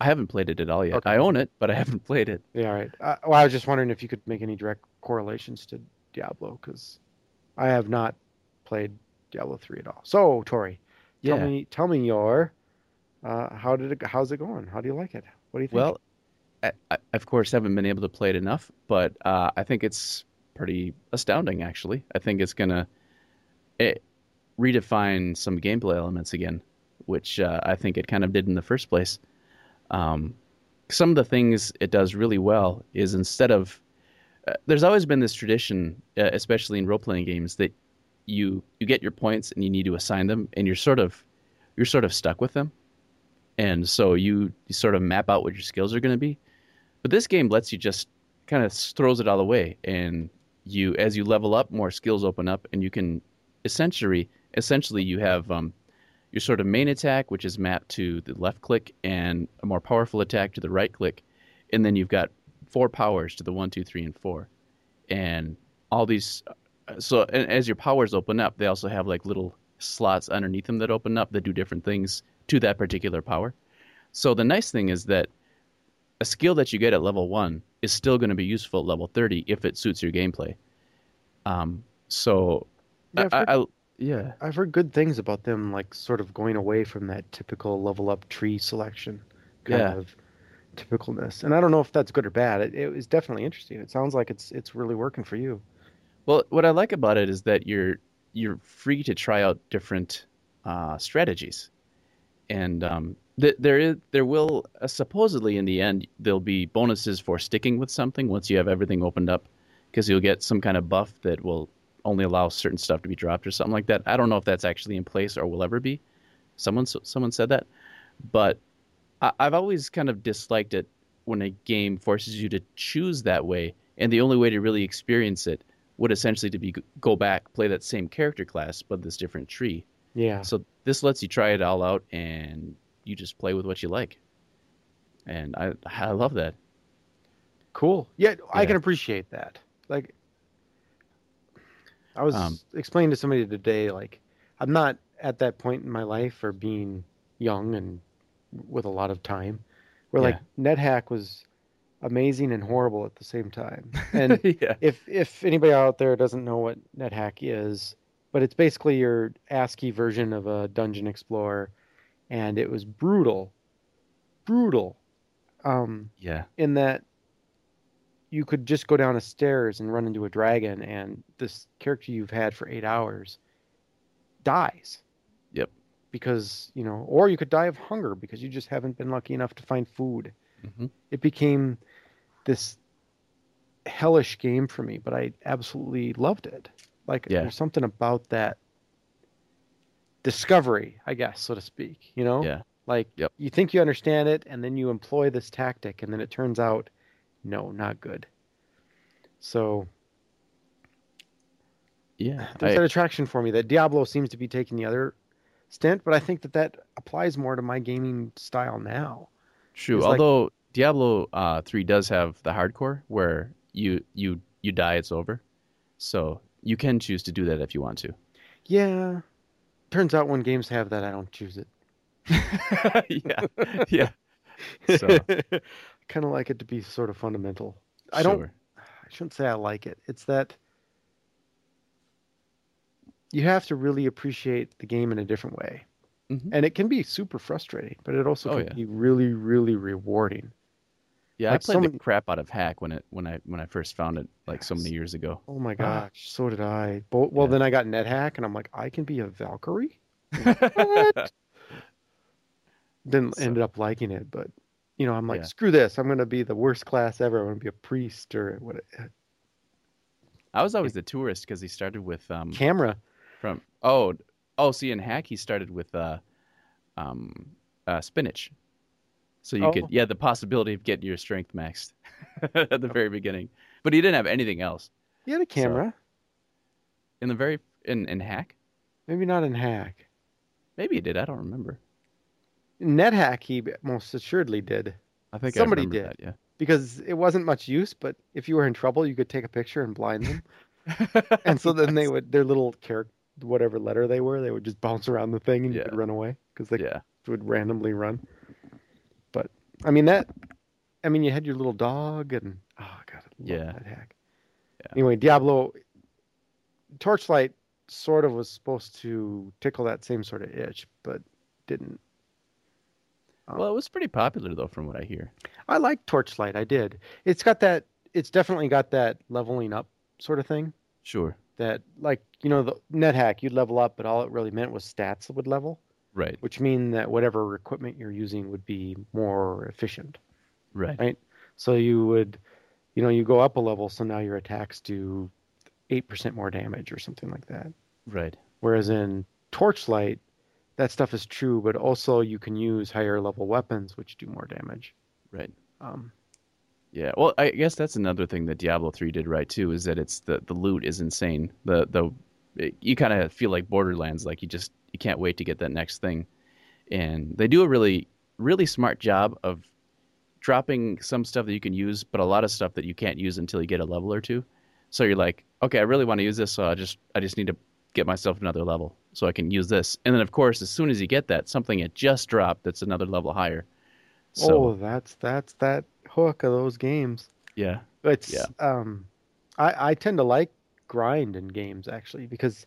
I haven't played it at all yet. Okay. I own it, but I haven't played it. Yeah, all right. Uh, well, I was just wondering if you could make any direct correlations to Diablo because I have not played Diablo three at all. So, Tori, tell me, tell me your uh, how did it? How's it going? How do you like it? What do you think? Well, I, I, of course, haven't been able to play it enough, but uh, I think it's pretty astounding. Actually, I think it's gonna it, redefine some gameplay elements again, which uh, I think it kind of did in the first place. Um, some of the things it does really well is instead of uh, there's always been this tradition, uh, especially in role playing games, that you you get your points and you need to assign them, and you're sort of you're sort of stuck with them, and so you, you sort of map out what your skills are going to be. But this game lets you just kind of throws it all away, and you as you level up, more skills open up, and you can essentially essentially you have um, your sort of main attack, which is mapped to the left click, and a more powerful attack to the right click, and then you've got four powers to the one, two, three, and four, and all these. So and as your powers open up, they also have like little slots underneath them that open up that do different things to that particular power. So the nice thing is that a skill that you get at level one is still going to be useful at level thirty if it suits your gameplay. Um, so Yeah, I've I, I, yeah, I've heard good things about them, like sort of going away from that typical level up tree selection kind Yeah. of typicalness. And I don't know if that's good or bad. It, it was definitely interesting. It sounds like it's it's really working for you. Well, what I like about it is that you're you're free to try out different uh, strategies, and um, th- there is there will uh, supposedly in the end there'll be bonuses for sticking with something once you have everything opened up, because you'll get some kind of buff that will only allow certain stuff to be dropped or something like that. I don't know if that's actually in place or will ever be. Someone someone said that, but I, I've always kind of disliked it when a game forces you to choose that way, and the only way to really experience it would essentially to be go back play that same character class but this different tree Yeah. so this lets you try it all out and you just play with what you like and i i love that Cool. Yeah, I can appreciate that. Like, I was Um, explaining to somebody today, like, I'm not at that point in my life or being young and with a lot of time where, like, NetHack was amazing and horrible at the same time. And yeah if if anybody out there doesn't know what NetHack is, but it's basically your ASCII version of a dungeon explorer, and it was brutal, brutal. Um, yeah in that you could just go down a stairs and run into a dragon and this character you've had for eight hours dies Yep. because you know or you could die of hunger because you just haven't been lucky enough to find food hmm it became this hellish game for me but i absolutely loved it Like Yeah. there's something about that discovery, I guess, so to speak. You know, Yeah. like Yep. you think you understand it, and then you employ this tactic, and then it turns out, no, not good. So Yeah. there's I- that attraction for me that Diablo seems to be taking the other stint, but I think that that applies more to my gaming style now. True. It's like- Although Diablo uh, three does have the hardcore where you you you die, it's over. So you can choose to do that if you want to. Yeah, turns out when games have that, I don't choose it. yeah. Yeah. So kind of like it to be sort of fundamental. I don't. I shouldn't say I like it. It's that you have to really appreciate the game in a different way, Mhm. and it can be super frustrating, but it also Oh, can yeah. be really, really rewarding. Yeah, like I played so the crap out of Hack when it when I when I first found it like so many years ago. Oh my Ah. gosh, so did I. Bo- well, Yeah. then I got NetHack, and I'm like, I can be a Valkyrie. What? Then So- ended up liking it, but you know, I'm like, Yeah. screw this. I'm gonna be the worst class ever. I'm gonna be a priest or what? I was always the tourist because he started with um Camera. from oh oh see in Hack he started with uh um uh spinach. So you Oh. could yeah the possibility of getting your strength maxed at the very beginning, but he didn't have anything else He had a camera. in the very in in Hack. Maybe not in Hack. Maybe he did. I don't remember. NetHack, he most assuredly did I think Somebody I did. that. because it wasn't much use. But if you were in trouble, you could take a picture and blind them, and so then they would their little character, whatever letter they were, they would just bounce around the thing and you could run away because they yeah would randomly run. But I mean that. I mean, you had your little dog and oh god, I Yeah. that hack. Yeah. Anyway, Diablo Torchlight sort of was supposed to tickle that same sort of itch, but didn't. Um, well, it was pretty popular though, from what I hear. I like Torchlight. I did. It's got that. It's definitely got that leveling up sort of thing. Sure. That like you know the NetHack, you'd level up, but all it really meant was stats would level, Right. which mean that whatever equipment you're using would be more efficient. Right. Right. So you would, you know, you go up a level, so now your attacks do eight percent more damage or something like that. Right. Whereas in Torchlight, that stuff is true, but also you can use higher level weapons which do more damage. Right. Um, Yeah. Well, I guess that's another thing that Diablo 3 did right too is that it's the the loot is insane. The the it, you kind of feel like Borderlands like you just you can't wait to get that next thing. And they do a really really smart job of dropping some stuff that you can use, but a lot of stuff that you can't use until you get a level or two. So you're like, okay, I really want to use this, so I just I just need to get myself another level so I can use this. And then of course, as soon as you get that, something had just dropped that's another level higher. So oh, that's that's that hook of those games. yeah, It's Yeah. um, I I tend to like grind in games actually because,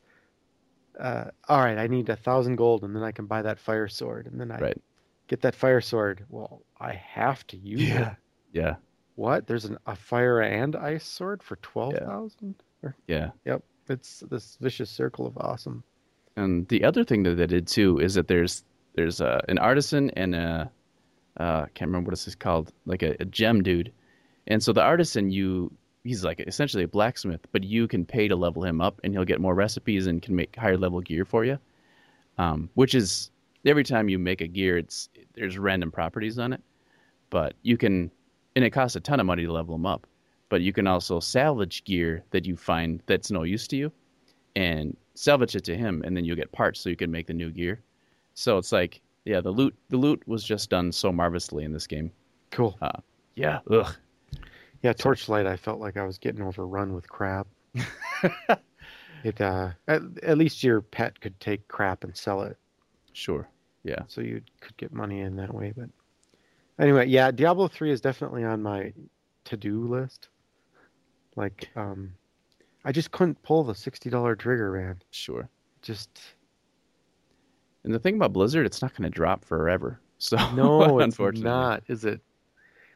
uh, all right, I need a thousand gold and then I can buy that fire sword and then I right. get that fire sword. Well, I have to use Yeah. it. Yeah. What? There's an, a fire and ice sword for twelve thousand? Yeah. Yep, it's this vicious circle of awesome. And the other thing that they did too is that there's there's uh, an artisan and a uh, can't remember what this is called, like a, a gem dude. And so the artisan, you he's like essentially a blacksmith, but you can pay to level him up, and he'll get more recipes and can make higher level gear for you. Um, which is every time you make a gear, it's there's random properties on it, but you can, and it costs a ton of money to level them up. But you can also salvage gear that you find that's no use to you, and salvage it to him, and then you'll get parts so you can make the new gear. So it's like, yeah, the loot the loot was just done so marvelously in this game. Cool. Yeah, ugh, Yeah, Torchlight. I felt like I was getting overrun with crap. it uh, at, at least your pet could take crap and sell it, sure, yeah, so you could get money in that way. But anyway, yeah, Diablo three is definitely on my to do list. Like, um, I just couldn't pull the sixty dollar trigger, man. sure. Just And the thing about Blizzard, it's not going to drop forever. So no, it's unfortunately, not, is it?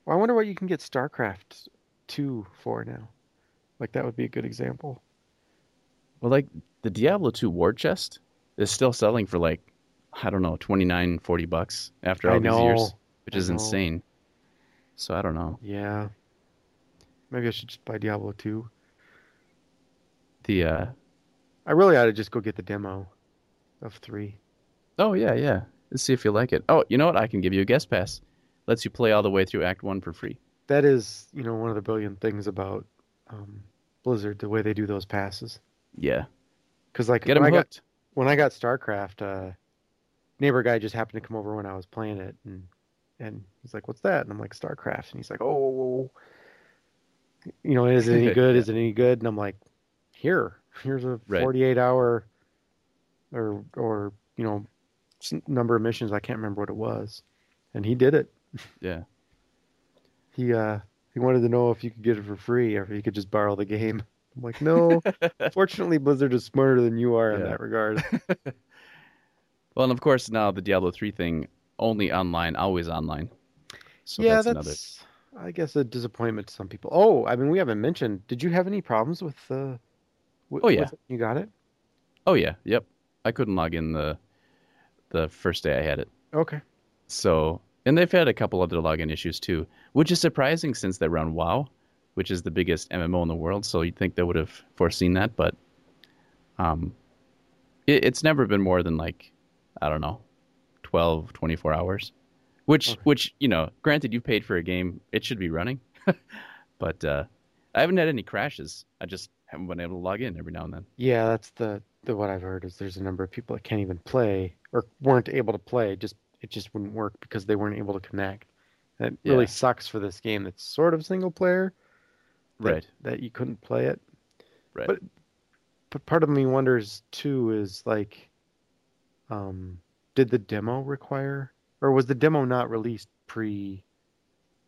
Well, I wonder what you can get StarCraft two for now. Like that would be a good example. Well, like the Diablo 2 War Chest is still selling for like I don't know, 29, 40 bucks after all these years, which I is know. insane. So I don't know. Yeah. Maybe I should just buy Diablo 2. The uh I really ought to just go get the demo of three. Oh yeah, yeah. Let's see if you like it. Oh, you know what? I can give you a guest pass. Lets you play all the way through Act One for free. That is, you know, one of the brilliant things about um, Blizzard, the way they do those passes. Yeah. Because like Get when I hooked. got when I got StarCraft, uh, neighbor guy just happened to come over when I was playing it, and and he's like, "What's that?" And I'm like, "StarCraft," and he's like, "Oh, you know, is it any good? Is it any good?" And I'm like, "Here, here's a Right. 48 hour, or or you know, number of missions. I can't remember what it was, and he did it. Yeah. He uh he wanted to know if you could get it for free or if you could just borrow the game. I'm like, no. Fortunately, Blizzard is smarter than you are in that regard. Well, and of course now the Diablo three thing only online, always online. So yeah, that's, that's, another. I guess a disappointment to some people. Oh, I mean, we haven't mentioned. Did you have any problems with the? Uh, Oh, yeah. you got it. Oh yeah, yep. I couldn't log in the the first day I had it. Okay. So, and they've had a couple other login issues too, which is surprising since they run WoW, which is the biggest MMO in the world. So you'd think they would have foreseen that, but um, it, it's never been more than like, I don't know, 12, 24 hours, which, which, you know, granted you paid for a game, it should be running, but, uh, I haven't had any crashes. I just haven't been able to log in every now and then. Yeah, that's the the what I've heard is there's a number of people that can't even play or weren't able to play. Just it just wouldn't work because they weren't able to connect. That really Yeah. sucks for this game that's sort of single player. that- Right. That you couldn't play it. Right. But but part of me wonders too is like, um, did the demo require, or was the demo not released pre?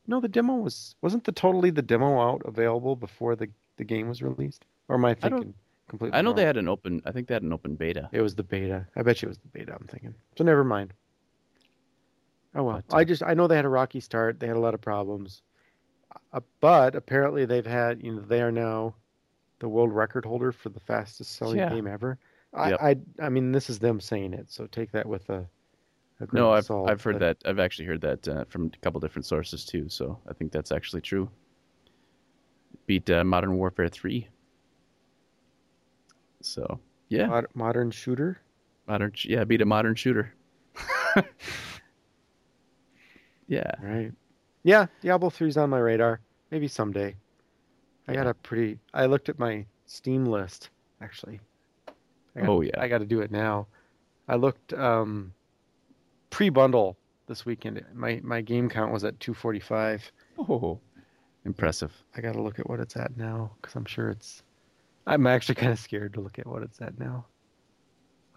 No, the demo was wasn't the totally the demo out available before the the game was released, or am I I thinking completely? I know wrong? they had an open, I think they had an open beta. It was the beta. I bet you it was the beta. I'm thinking. So never mind. Oh well. But, uh, I just I know they had a rocky start. They had a lot of problems, uh, but apparently they've had you know they are now the world record holder for the fastest selling Yeah. game ever. I, Yep. I I mean this is them saying it, so take that with a. No, I've salt, I've heard but- that. I've actually heard that uh, from a couple different sources too. So I think that's actually true. Beat uh, Modern Warfare three. So yeah, Mod- modern shooter. modern. Yeah, beat a modern shooter. yeah, Right. Yeah, Diablo 3's on my radar. Maybe someday. I got a pretty. I looked at my Steam list actually. Got, Oh, yeah. I got to do it now. I looked um, pre-bundle this weekend. My my game count was at 245. oh, impressive. I got to look at what it's at now because I'm sure it's. I'm actually kind of scared to look at what it's at now.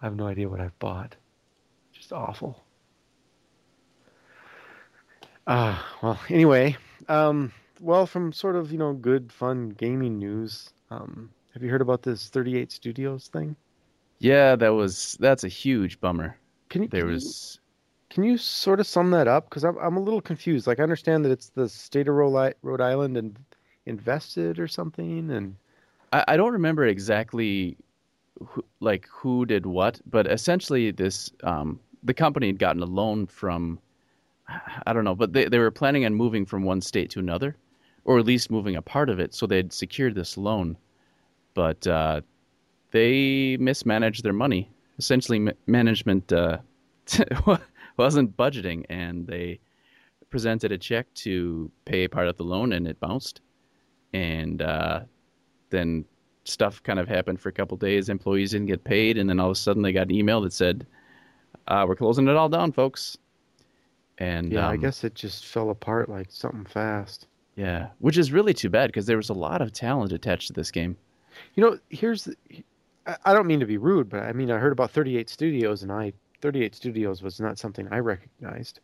I have no idea what I've bought. Just awful. Ah, well, anyway, um, well, from sort of you know good, fun gaming news, um, have you heard about this 38 Studios thing? Yeah, that was that's a huge bummer. Can you There can you- was Can you sort of sum that up? Because I'm I'm a little confused. Like I understand that it's the state of Rhode Island and invested or something, and I, I don't remember exactly who, like who did what, but essentially this um, the company had gotten a loan from I don't know, but they, they were planning on moving from one state to another, or at least moving a part of it, so they'd secured this loan, but uh, they mismanaged their money. Essentially, ma- management uh, wasn't budgeting, and they presented a check to pay part of the loan, and it bounced, and uh, then stuff kind of happened for a couple days. Employees didn't get paid, and then all of a sudden they got an email that said, uh, "We're closing it all down, folks." And yeah, I um, guess it just fell apart like something fast. yeah, which is really too bad because there was a lot of talent attached to this game. You know, here's the, I- I don't mean to be rude, but I mean I heard about 38 Studios, and I 38 Studios was not something I recognized.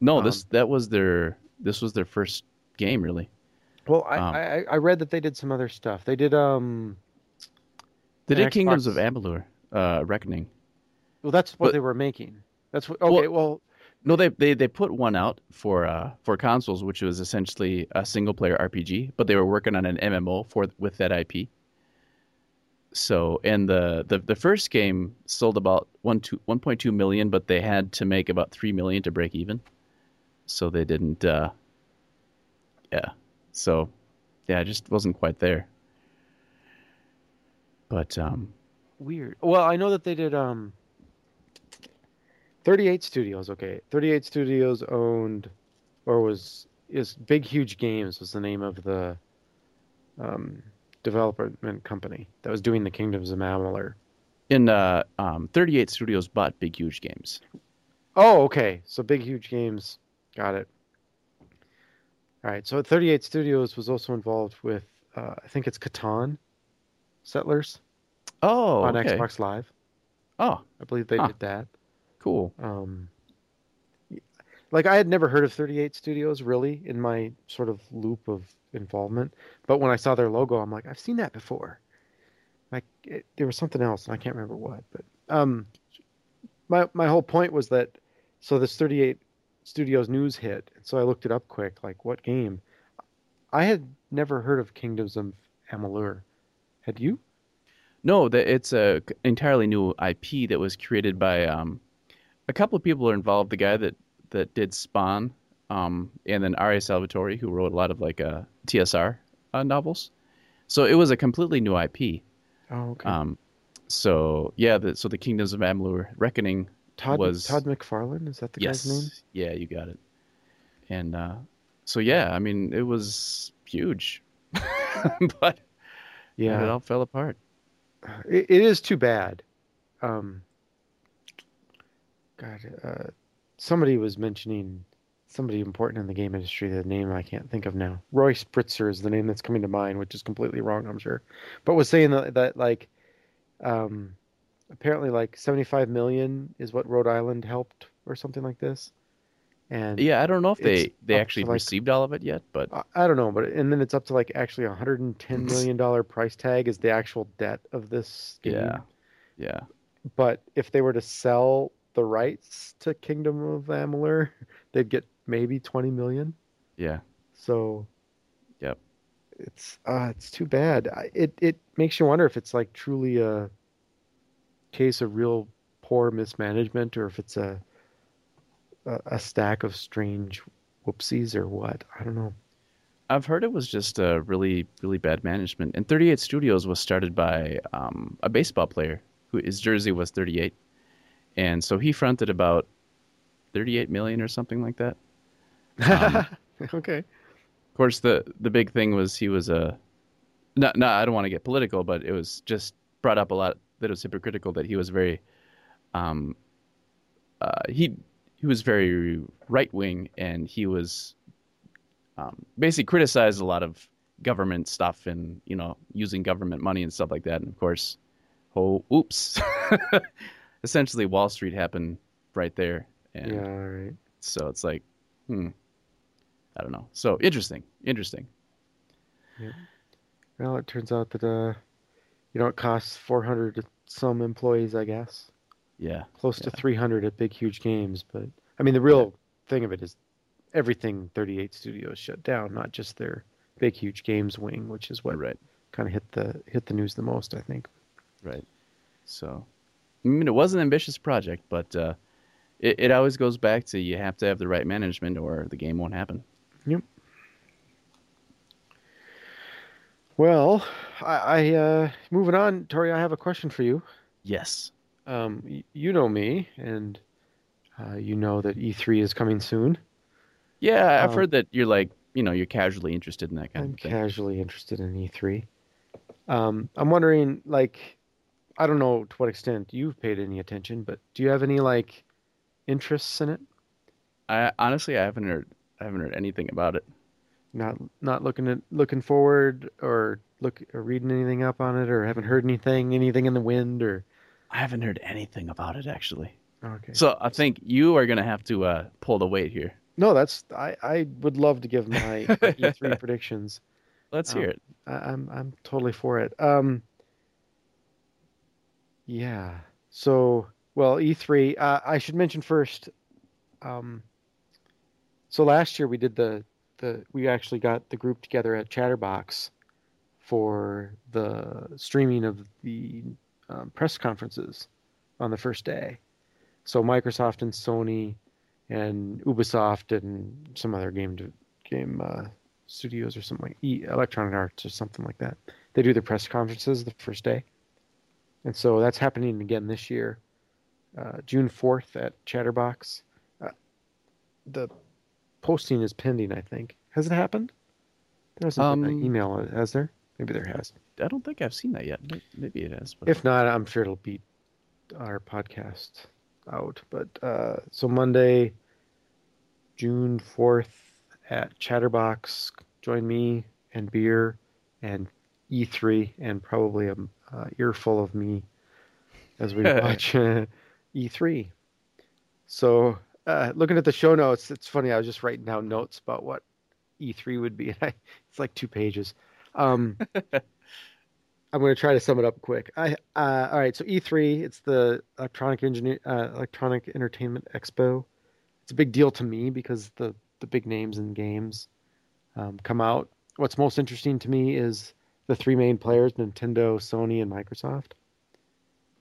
No, Um, this that was their this was their first game, really. Well, I, Um, I I read that they did some other stuff. They did um They did Kingdoms Xbox- of Amalur, uh, Reckoning. well that's what But- they were making. That's what okay, well, No, they, they they put one out for uh for consoles, which was essentially a single player RPG, but they were working on an MMO for with that IP. So, and the the, the first game sold about one two one point two million, but they had to make about three million to break even. So they didn't. uh Yeah. So, yeah, it just wasn't quite there. But um, weird. Well, I know that they did um 38 Studios, okay. 38 Studios owned or was is Big Huge Games was the name of the um development company that was doing the Kingdoms of Amalur. In uh, um, 38 Studios bought Big Huge Games. Oh, okay. So Big Huge Games, got it. All right. So 38 Studios was also involved with, uh, I think it's Catan Settlers Oh, on okay. Xbox Live. Oh, I believe they Huh. did that. cool. Um, like I had never heard of 38 Studios really in my sort of loop of involvement, but when I saw their logo, I'm like, I've seen that before. Like it, there was something else, and I can't remember what. But um, my my whole point was that so this 38 Studios news hit, and so I looked it up quick, like what game. I had never heard of Kingdoms of Amalur. Had you? No, that it's a entirely new IP that was created by um, a couple of people are involved. The guy that that did Spawn, um, and then R.A. Salvatore, who wrote a lot of like uh, TSR uh, novels. So it was a completely new IP. Oh, okay. Um, so yeah, the, so the Kingdoms of Amalur Reckoning. Todd was- Todd McFarlane is that the yes, guy's name? yeah, you got it. And uh, so yeah, I mean it was huge, but Yeah, it all fell apart. it, it is too bad. Um, God, uh, somebody was mentioning somebody important in the game industry. The name I can't think of now. Roy Spritzer is the name that's coming to mind, which is completely wrong, I'm sure. But was saying that, that like, um, apparently like 75 million is what Rhode Island helped or something like this. And Yeah, I don't know if they they actually like- received all of it yet, but I, I don't know, but and then it's up to like actually 110 million dollar price tag is the actual debt of this game. yeah, yeah. but if they were to sell the rights to Kingdom of Amalur, they'd get maybe 20 million. Yeah. So, Yep. it's uh, it's too bad. It it makes you wonder if it's like truly a case of real poor mismanagement, or if it's a a, a stack of strange whoopsies, or what. I don't know. I've heard it was just a really, really bad management. And 38 Studios was started by um, a baseball player who his jersey was 38, and so he fronted about 38 million or something like that. Um, okay. Of course, the the big thing was he was a. No, no, I don't want to get political, but it was just brought up a lot that it was hypocritical that he was very, um, uh, he he was very right wing and he was, um, basically criticized a lot of government stuff and you know using government money and stuff like that. And of course, oh, oops, essentially Wall Street happened right there, and Yeah. All right. so it's like, hmm, I don't know. So interesting, interesting. Well, it turns out that uh, you know, it costs 400 some employees, I guess. Yeah, close to 300 at Big Huge Games. But I mean, the real thing of it is everything 38 Studios shut down, not just their Big Huge Games wing, which is what right, kind of hit the hit the news the most, I think. right. So, I mean, it was an ambitious project, but uh, it it always goes back to you have to have the right management, or the game won't happen. Yep. Well, I, I uh, moving on, Tori. I have a question for you. Yes. Um, y- you know me, and uh, you know that E3 is coming soon. Yeah, I've Um, heard that you're like, you know, you're casually interested in that kind I'm of thing. I'm casually interested in E3. Um, I'm wondering, like, I don't know to what extent you've paid any attention, but do you have any like interests in it? I honestly, I haven't heard, I haven't heard anything about it. Not not looking at looking forward or look or reading anything up on it, or haven't heard anything, anything in the wind, or I haven't heard anything about it actually. okay. So I think you are gonna have to uh, pull the weight here. No, that's I I would love to give my E3 predictions. Let's Um, hear it. I, I'm I'm totally for it. Um, yeah. So, well, E3. Uh, I should mention first. Um, so last year we did the the we actually got the group together at Chatterbox for the streaming of the um, press conferences on the first day. So Microsoft and Sony and Ubisoft and some other game to, game uh, studios or something like e- Electronic Arts or something like that. They do their press conferences the first day, and so that's happening again this year, uh, June fourth at Chatterbox. Uh, the posting is pending, I think. Has it happened? There hasn't been an Um, email, has there? Maybe there has. I don't think I've seen that yet. Maybe it has. But If not, I'm sure it'll beat our podcast out. But uh, so Monday, June 4th at Chatterbox, join me and beer and E3 and probably a uh, earful of me as we watch uh, E3. So uh, looking at the show notes, it's funny. I was just writing down notes about what E3 would be. I, it's like two pages. Um, I'm going to try to sum it up quick. I uh, all right. So E3, it's the Electronic Engineer, uh, Electronic Entertainment Expo. It's a big deal to me because the the big names in games um, come out. What's most interesting to me is the three main players: Nintendo, Sony, and Microsoft.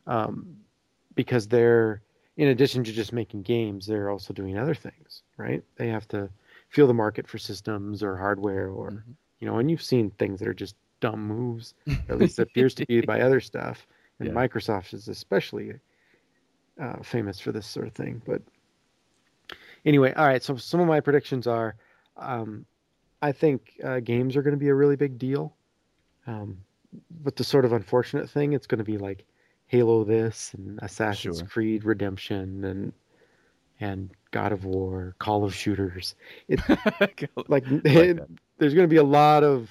Um, because they're in addition to just making games, they're also doing other things, right? They have to feel the market for systems or hardware, or Mhm. you know, and you've seen things that are just dumb moves at least appears to be by other stuff. And Yeah. Microsoft is especially uh, famous for this sort of thing. But anyway, all right. So some of my predictions are, um, I think uh, games are going to be a really big deal. Um, but the sort of unfortunate thing, it's going to be like Halo this and Assassin's Sure. Creed Redemption and and God of War, Call of Shooters. It like Like that. there's going to be a lot of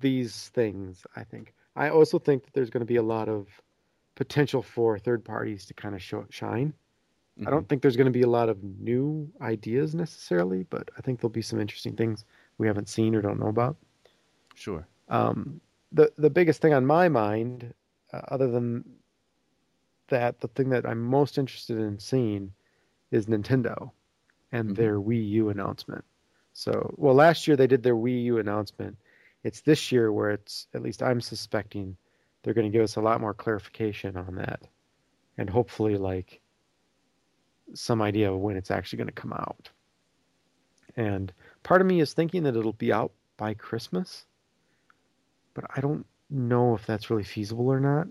these things i think i also think that there's going to be a lot of potential for third parties to kind of show shine i Mhm. don't think there's going to be a lot of new ideas necessarily but i think there'll be some interesting things we haven't seen or don't know about Sure. Um, the the biggest thing on my mind uh, other than that the thing that i'm most interested in seeing is nintendo and Mhm. their wii u announcement. So well last year they did their wii u announcement. It's this year where it's at least i'm suspecting they're going to give us a lot more clarification on that. And hopefully like some idea of when it's actually going to come out. And part of me is thinking that it'll be out by christmas but I don't know if that's really feasible or not.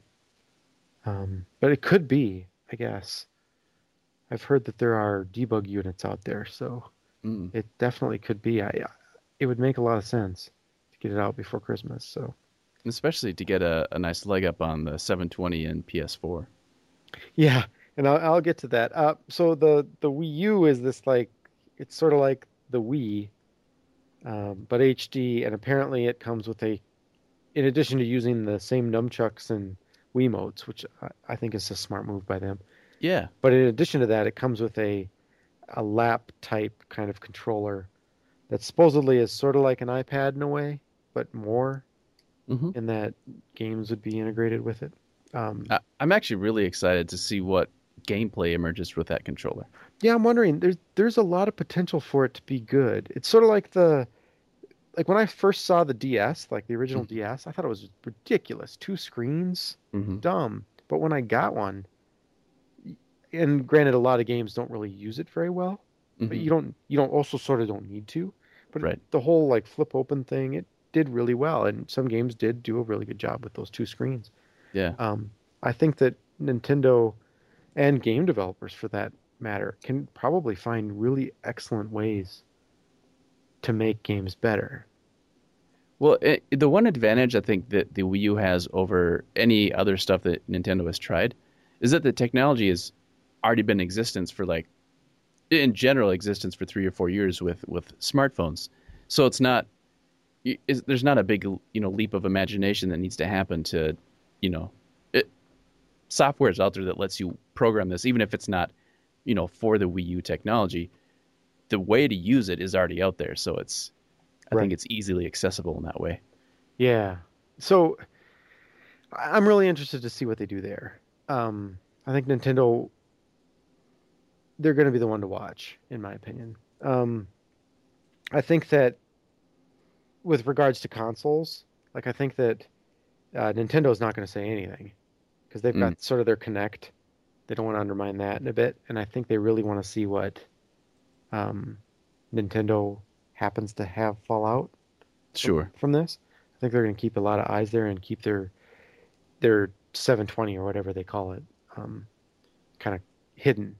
Um, but it could be, I guess. I've heard that there are debug units out there, so Mm. it definitely could be. I, it would make a lot of sense to get it out before Christmas. So Especially to get a, a nice leg up on the 720 and PS4. yeah, and I'll, I'll get to that. Uh, so the the Wii U is this like it's sort of like the Wii, um, but HD, and apparently it comes with a, in addition to using the same nunchucks and Wiimotes, which I, I think is a smart move by them. Yeah. But in addition to that, it comes with a a lap type kind of controller that supposedly is sort of like an iPad in a way, but more hmm in that games would be integrated with it. Um, I, I'm actually really excited to see what gameplay emerges with that controller. yeah, I'm wondering. There's there's a lot of potential for it to be good. It's sort of like the like when I first saw the DS, like the original DS, I thought it was ridiculous. Two screens, hmm dumb. But when I got one, and granted, a lot of games don't really use it very well. but you don't you don't also sort of don't need to but Right. the whole like flip open thing it did really well and some games did do a really good job with those two screens Yeah. um, i think that nintendo and game developers for that matter can probably find really excellent ways to make games better Well, it, the one advantage I think that the Wii U has over any other stuff that Nintendo has tried is that the technology has already been in existence for like, in general, existence for three or four years with with smartphones. So it's not, there's not a big you know leap of imagination that needs to happen to, you know, eh, it, software is out there that lets you program this, even if it's not, you know, for the Wii U technology. The way to use it is already out there, so it's I Right. think it's easily accessible in that way. Yeah. So I'm really interested to see what they do there. Um, I think Nintendo, they're going to be the one to watch, in my opinion. Um, I think that with regards to consoles, like I think that uh, Nintendo's not going to say anything because they've got sort of their Kinect. They don't want to undermine that in a bit, and I think they really want to see what um, Nintendo happens to have fall out from- Sure. from this. I think they're going to keep a lot of eyes there and keep their their 720 or whatever they call it, um, kind of hidden.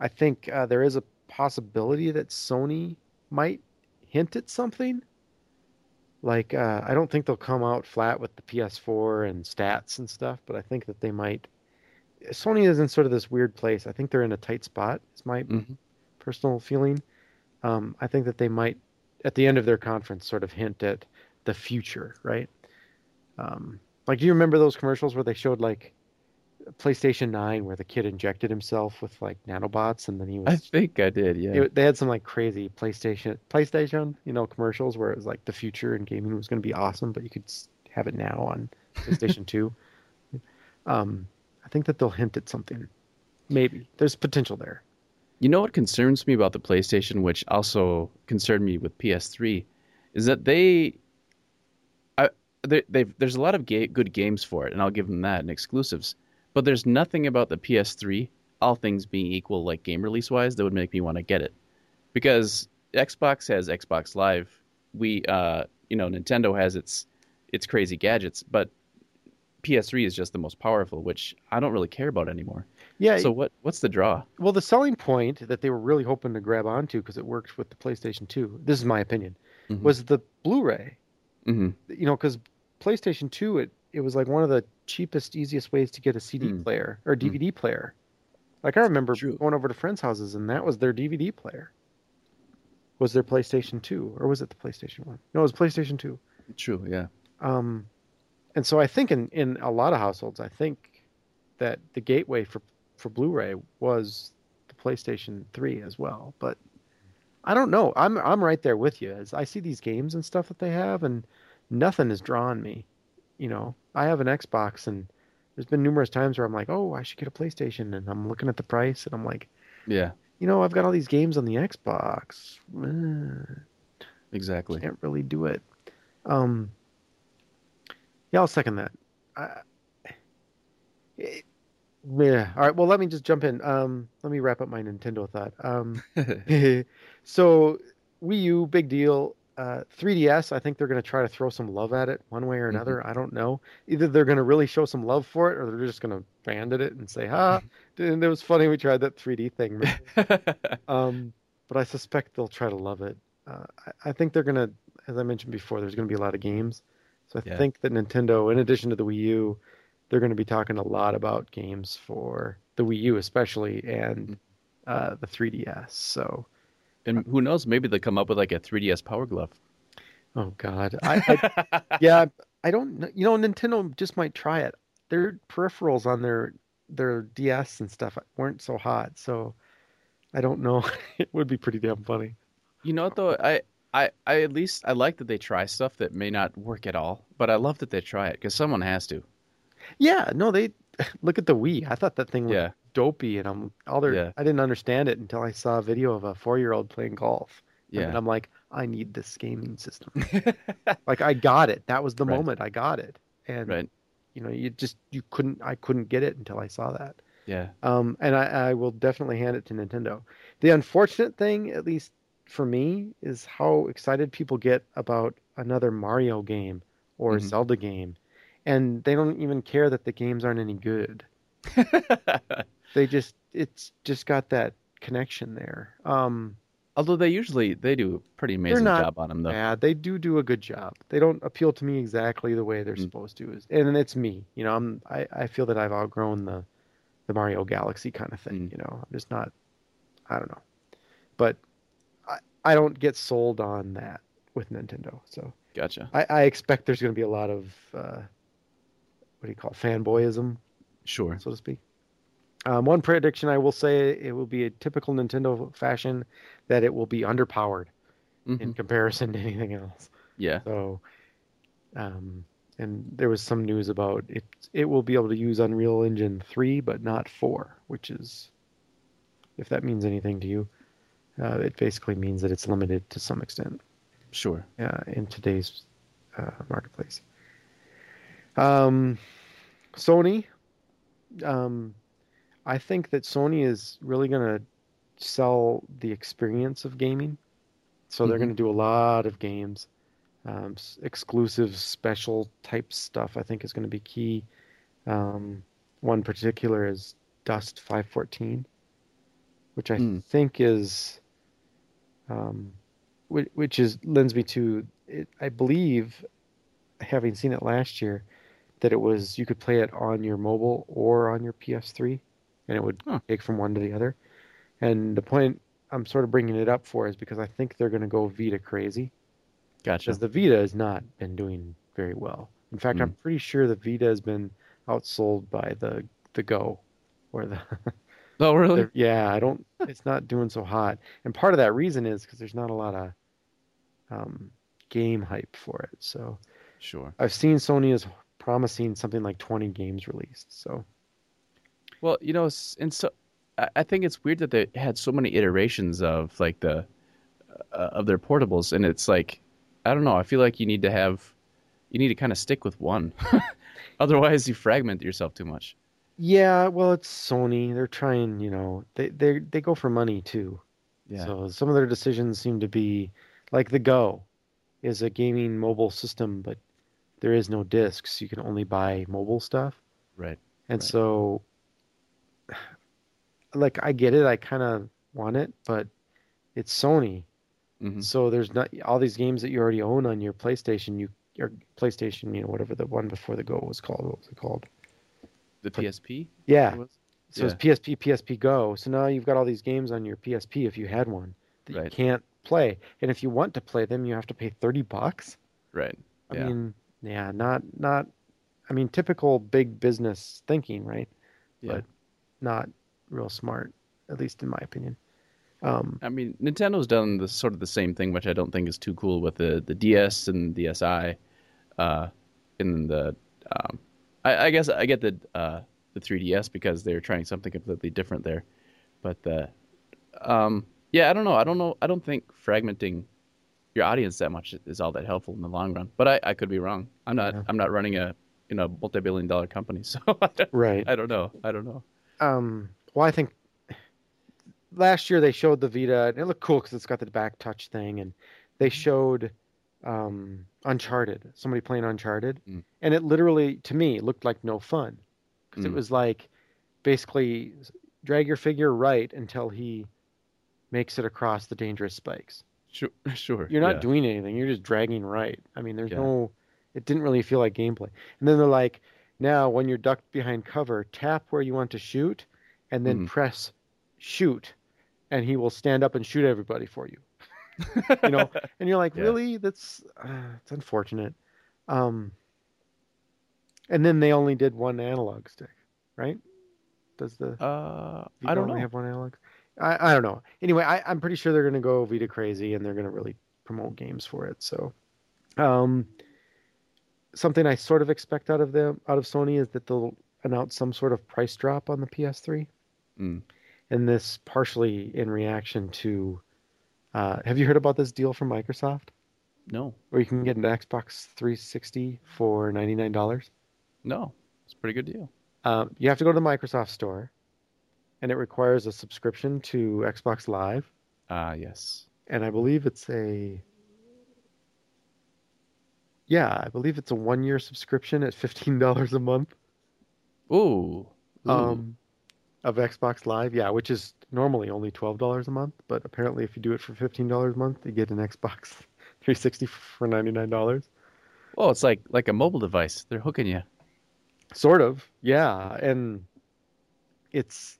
I think uh, there is a possibility that Sony might hint at something. Like uh, I don't think they'll come out flat with the PS4 and stats and stuff, but I think that they might. Sony is in sort of this weird place. I think they're in a tight spot. It's my Mhm. Personal feeling. Um, I think that they might, at the end of their conference, sort of hint at the future, right? Um, like, do you remember those commercials where they showed like PlayStation 9 where the kid injected himself with like nanobots and then he I think I did. Yeah. it- they had some like crazy PlayStation PlayStation, you know, commercials where it was like the future and gaming was going to be awesome, but you could have it now on PlayStation 2. Um, I think that they'll hint at something. Maybe there's potential there. You know what concerns me about the PlayStation, which also concerned me with PS3, is that they, I, they, there's a lot of ga- good games for it, and I'll give them that and exclusives. But there's nothing about the PS3, all things being equal, like game release wise, that would make me want to get it, because Xbox has Xbox Live, we, uh, you know, Nintendo has its, its crazy gadgets, but PS3 is just the most powerful, which I don't really care about anymore. Yeah. So what, what's the draw? well, the selling point that they were really hoping to grab onto because it worked with the PlayStation 2. This is my opinion. Mhm. Was the Blu-ray. hmm You know, because PlayStation 2, it it was like one of the cheapest, easiest ways to get a CD Mm. player or DVD player. Like I remember going over to friends' houses and that was their DVD player. Was their PlayStation 2 or was it the PlayStation 1? No, it was PlayStation 2. True, yeah. Um, and so I think in, in a lot of households, I think that the gateway for, for Blu-ray was the PlayStation 3 as well. But I don't know. I'm I'm right there with you. As I see these games and stuff that they have, and nothing has drawn me. You know, I have an Xbox, and there's been numerous times where I'm like, oh, I should get a PlayStation, and I'm looking at the price, and I'm like, Yeah, you know, I've got all these games on the Xbox. Eh, exactly. can't really do it. Um, yeah, I'll second that. I, it- yeah. All right. Well, let me just jump in. Um, let me wrap up my Nintendo thought. Um, so Wii U, big deal. Uh, 3DS, I think they're going to try to throw some love at it one way or another. I don't know. Either they're going to really show some love for it, or they're just going to abandon it and say, "Ha, and it was funny we tried that 3D thing." um, but I suspect they'll try to love it. Uh, I, I think they're gonna, as I mentioned before, there's gonna be a lot of games. So I Yeah. think that Nintendo, in addition to the Wii U, they're gonna be talking a lot about games for the Wii U, especially, and uh, the 3DS. So, and who knows? Maybe they'll come up with like a 3DS Power Glove. oh God, I, I yeah, I don't, you know, Nintendo just might try it. Their peripherals on their their DS and stuff weren't so hot, so I don't know. it would be pretty damn funny. You know what though? I, I, I at least I like that they try stuff that may not work at all, but I love that they try it because someone has to. Yeah, no, they look at the Wii. I thought that thing was Yeah. dopey, and I'm all there. Yeah. I didn't understand it until I saw a video of a four-year-old playing golf. And Yeah. then I'm like, I need this gaming system. like I got it. That was the Right. moment I got it, and Right. you know, you just you couldn't. I couldn't get it until I saw that. Yeah. Um, and I, I will definitely hand it to Nintendo. The unfortunate thing, at least for me, is how excited people get about another Mario game or Mhm. Zelda game, and they don't even care that the games aren't any good. They just it's just got that connection there. Um, Although they usually they do a pretty amazing job on them though. yeah, they do do a good job. They don't appeal to me exactly the way they're Mm. supposed to, is- and it's me. You know, I'm I, I feel that I've outgrown the the Mario Galaxy kind of thing. Mm. You know, I'm just not. I don't know, but I I don't get sold on that with Nintendo. So Gotcha. I, I expect there's going to be a lot of uh, what do you call it, fanboyism, Sure. so to speak. Um, one prediction I will say it will be a typical Nintendo fashion that it will be underpowered in Mhm. comparison to anything else. Yeah. So, um, and there was some news about it. It will be able to use Unreal Engine three, but not four, which is, if that means anything to you, uh, it basically means that it's limited to some extent Sure. uh, in today's uh, marketplace. Um, Sony, um, I think that Sony is really going to sell the experience of gaming. So they're Mhm. going to do a lot of games, um, exclusive, special type stuff. I think is going to be key. Um, one particular is Dust 514, which I Hmm. think is, um, which, which is lends me to it, I believe, having seen it last year, that it was you could play it on your mobile or on your PS3, and it would Huh. take from one to the other. And the point I'm sort of bringing it up for is because I think they're going to go Vita crazy Gotcha. because the Vita has not been doing very well. In fact, I'm pretty sure the Vita has been outsold by the the Go, or the, Oh, really? the yeah. I don't. It's not doing so hot, and part of that reason is because there's not a lot of um, game hype for it. So Sure. I've seen Sony promising something like 20 games released. So Well, you know, and so I I think it's weird that they had so many iterations of like the uh, of their portables, and it's like I don't know. I feel like you need to have you need to kind of stick with one, otherwise you fragment yourself too much. yeah, well, it's Sony. They're trying. You know, they they they go for money too. Yeah. So some of their decisions seem to be like the Go is a gaming mobile system, but there is no discs. You can only buy mobile stuff. Right. And Right. so like I get it, I kind of want it, but it's Sony. hmm So there's not all these games that you already own on your PlayStation, you your PlayStation, you know, whatever the one before the Go was called. What was it called? The PSP. Yeah. it was? So it's PSP, PSP Go. So now you've got all these games on your PSP if you had one that you can't play. And if you want to play them, you have to pay 30 bucks. Right. I Yeah. mean, yeah, not not I mean typical big business thinking, right? Yeah. But not real smart, at least in my opinion. Um, I mean, Nintendo's done the sort of the same thing, which I don't think is too cool with the the DS and the SI, uh, and the um, I, I guess I get the uh, the 3DS because they're trying something completely different there, but the um, yeah, I don't know. I don't know. I don't think fragmenting your audience that much is all that helpful in the long run. But I, I could be wrong. I'm not. Yeah. I'm not running a you know multi-billion dollar company, so I right. I don't know. I don't know. Um, well, I think last year they showed the Vita, and it looked cool because it's got the back touch thing, and they showed um, Uncharted, somebody playing Uncharted, Mm. and it literally, to me, looked like no fun because it Mm. was like basically drag your figure right until he makes it across the dangerous spikes. Sure. Sure. You're not yeah. doing anything. You're just dragging right. I mean, there's Yeah. no. It didn't really feel like gameplay. And then they're like, now when you're ducked behind cover, tap where you want to shoot, and then Mhm. press shoot, and he will stand up and shoot everybody for you. you know, and you're like, Yeah. really? That's uh, it's unfortunate. Um, and then they only did one analog stick, right? Does the Uh, I don't only know. have one analog? I, I don't know. Anyway, I, I'm pretty sure they're going to go Vita crazy and they're going to really promote games for it. So, um, something I sort of expect out of them, out of Sony, is that they'll announce some sort of price drop on the PS3, Mm. and this partially in reaction to. Uh, have you heard about this deal from Microsoft, No. where you can get an Xbox 360 for $99? No. It's a pretty good deal. Um, you have to go to the Microsoft Store, and it requires a subscription to Xbox Live. Ah, yes. and I believe it's a yeah, I believe it's a one year subscription at fifteen dollars a month Ooh. Ooh. um, of Xbox Live. Yeah, which is normally only twelve dollars a month, but apparently if you do it for fifteen dollars a month, you get an Xbox 360 for ninety nine dollars. well, it's like like a mobile device. They're hooking you. Sort of, yeah, and it's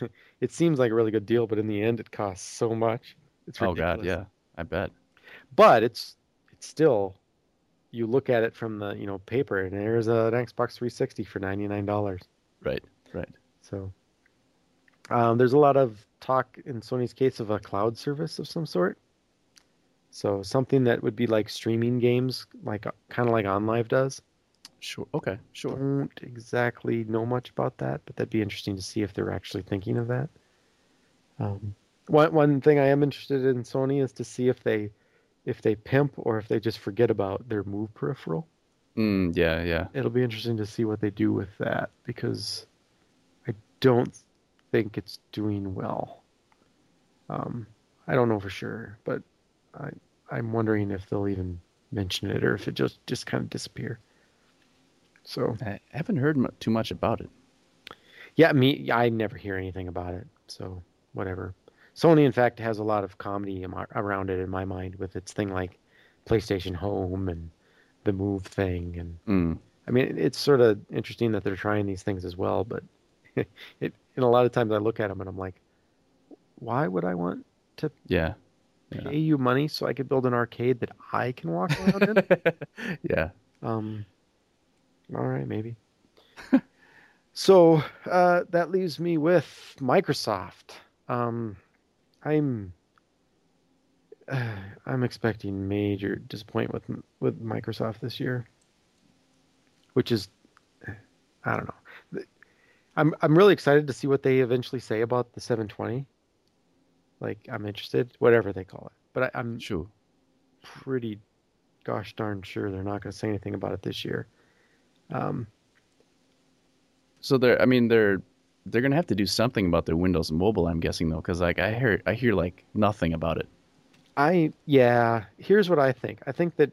it seems like a really good deal, but in the end, it costs so much. It's Oh ridiculous. God, yeah. I bet. but it's it's still you look at it from the you know paper and there's an xbox 360 for $99 Right. Right. so um, there's a lot of talk in sony's case of a cloud service of some sort so something that would be like streaming games like kind of like onlive does Sure. Okay. Sure. don't exactly know much about that but that'd be interesting to see if they're actually thinking of that um, one, one thing i am interested in sony is to see if they if they pimp or if they just forget about their move peripheral Mm, yeah. Yeah. it'll be interesting to see what they do with that because I don't think it's doing well. Um, I don't know for sure, but I I'm wondering if they'll even mention it or if it just just kind of disappear. So I haven't heard too much about it. yeah, me I never hear anything about it. So whatever. Sony, in fact, has a lot of comedy around it in my mind with its thing like PlayStation Home and the Move thing, and Mm. I mean it's sort of interesting that they're trying these things as well. But it and a lot of times I look at them and I'm like, why would I want to Yeah. pay you money so I could build an arcade that I can walk around in? yeah. Um, all right, maybe. so uh, that leaves me with Microsoft. Um, I'm uh, I'm expecting major disappointment with with Microsoft this year, which is I don't know. I'm I'm really excited to see what they eventually say about the 720. Like I'm interested, whatever they call it. But I, I'm Sure. pretty gosh darn sure they're not going to say anything about it this year. Um, So they're, I mean, they're they're gonna have to do something about their Windows Mobile. I'm guessing though, because like I hear I hear like nothing about it. I yeah. Here's what I think. I think that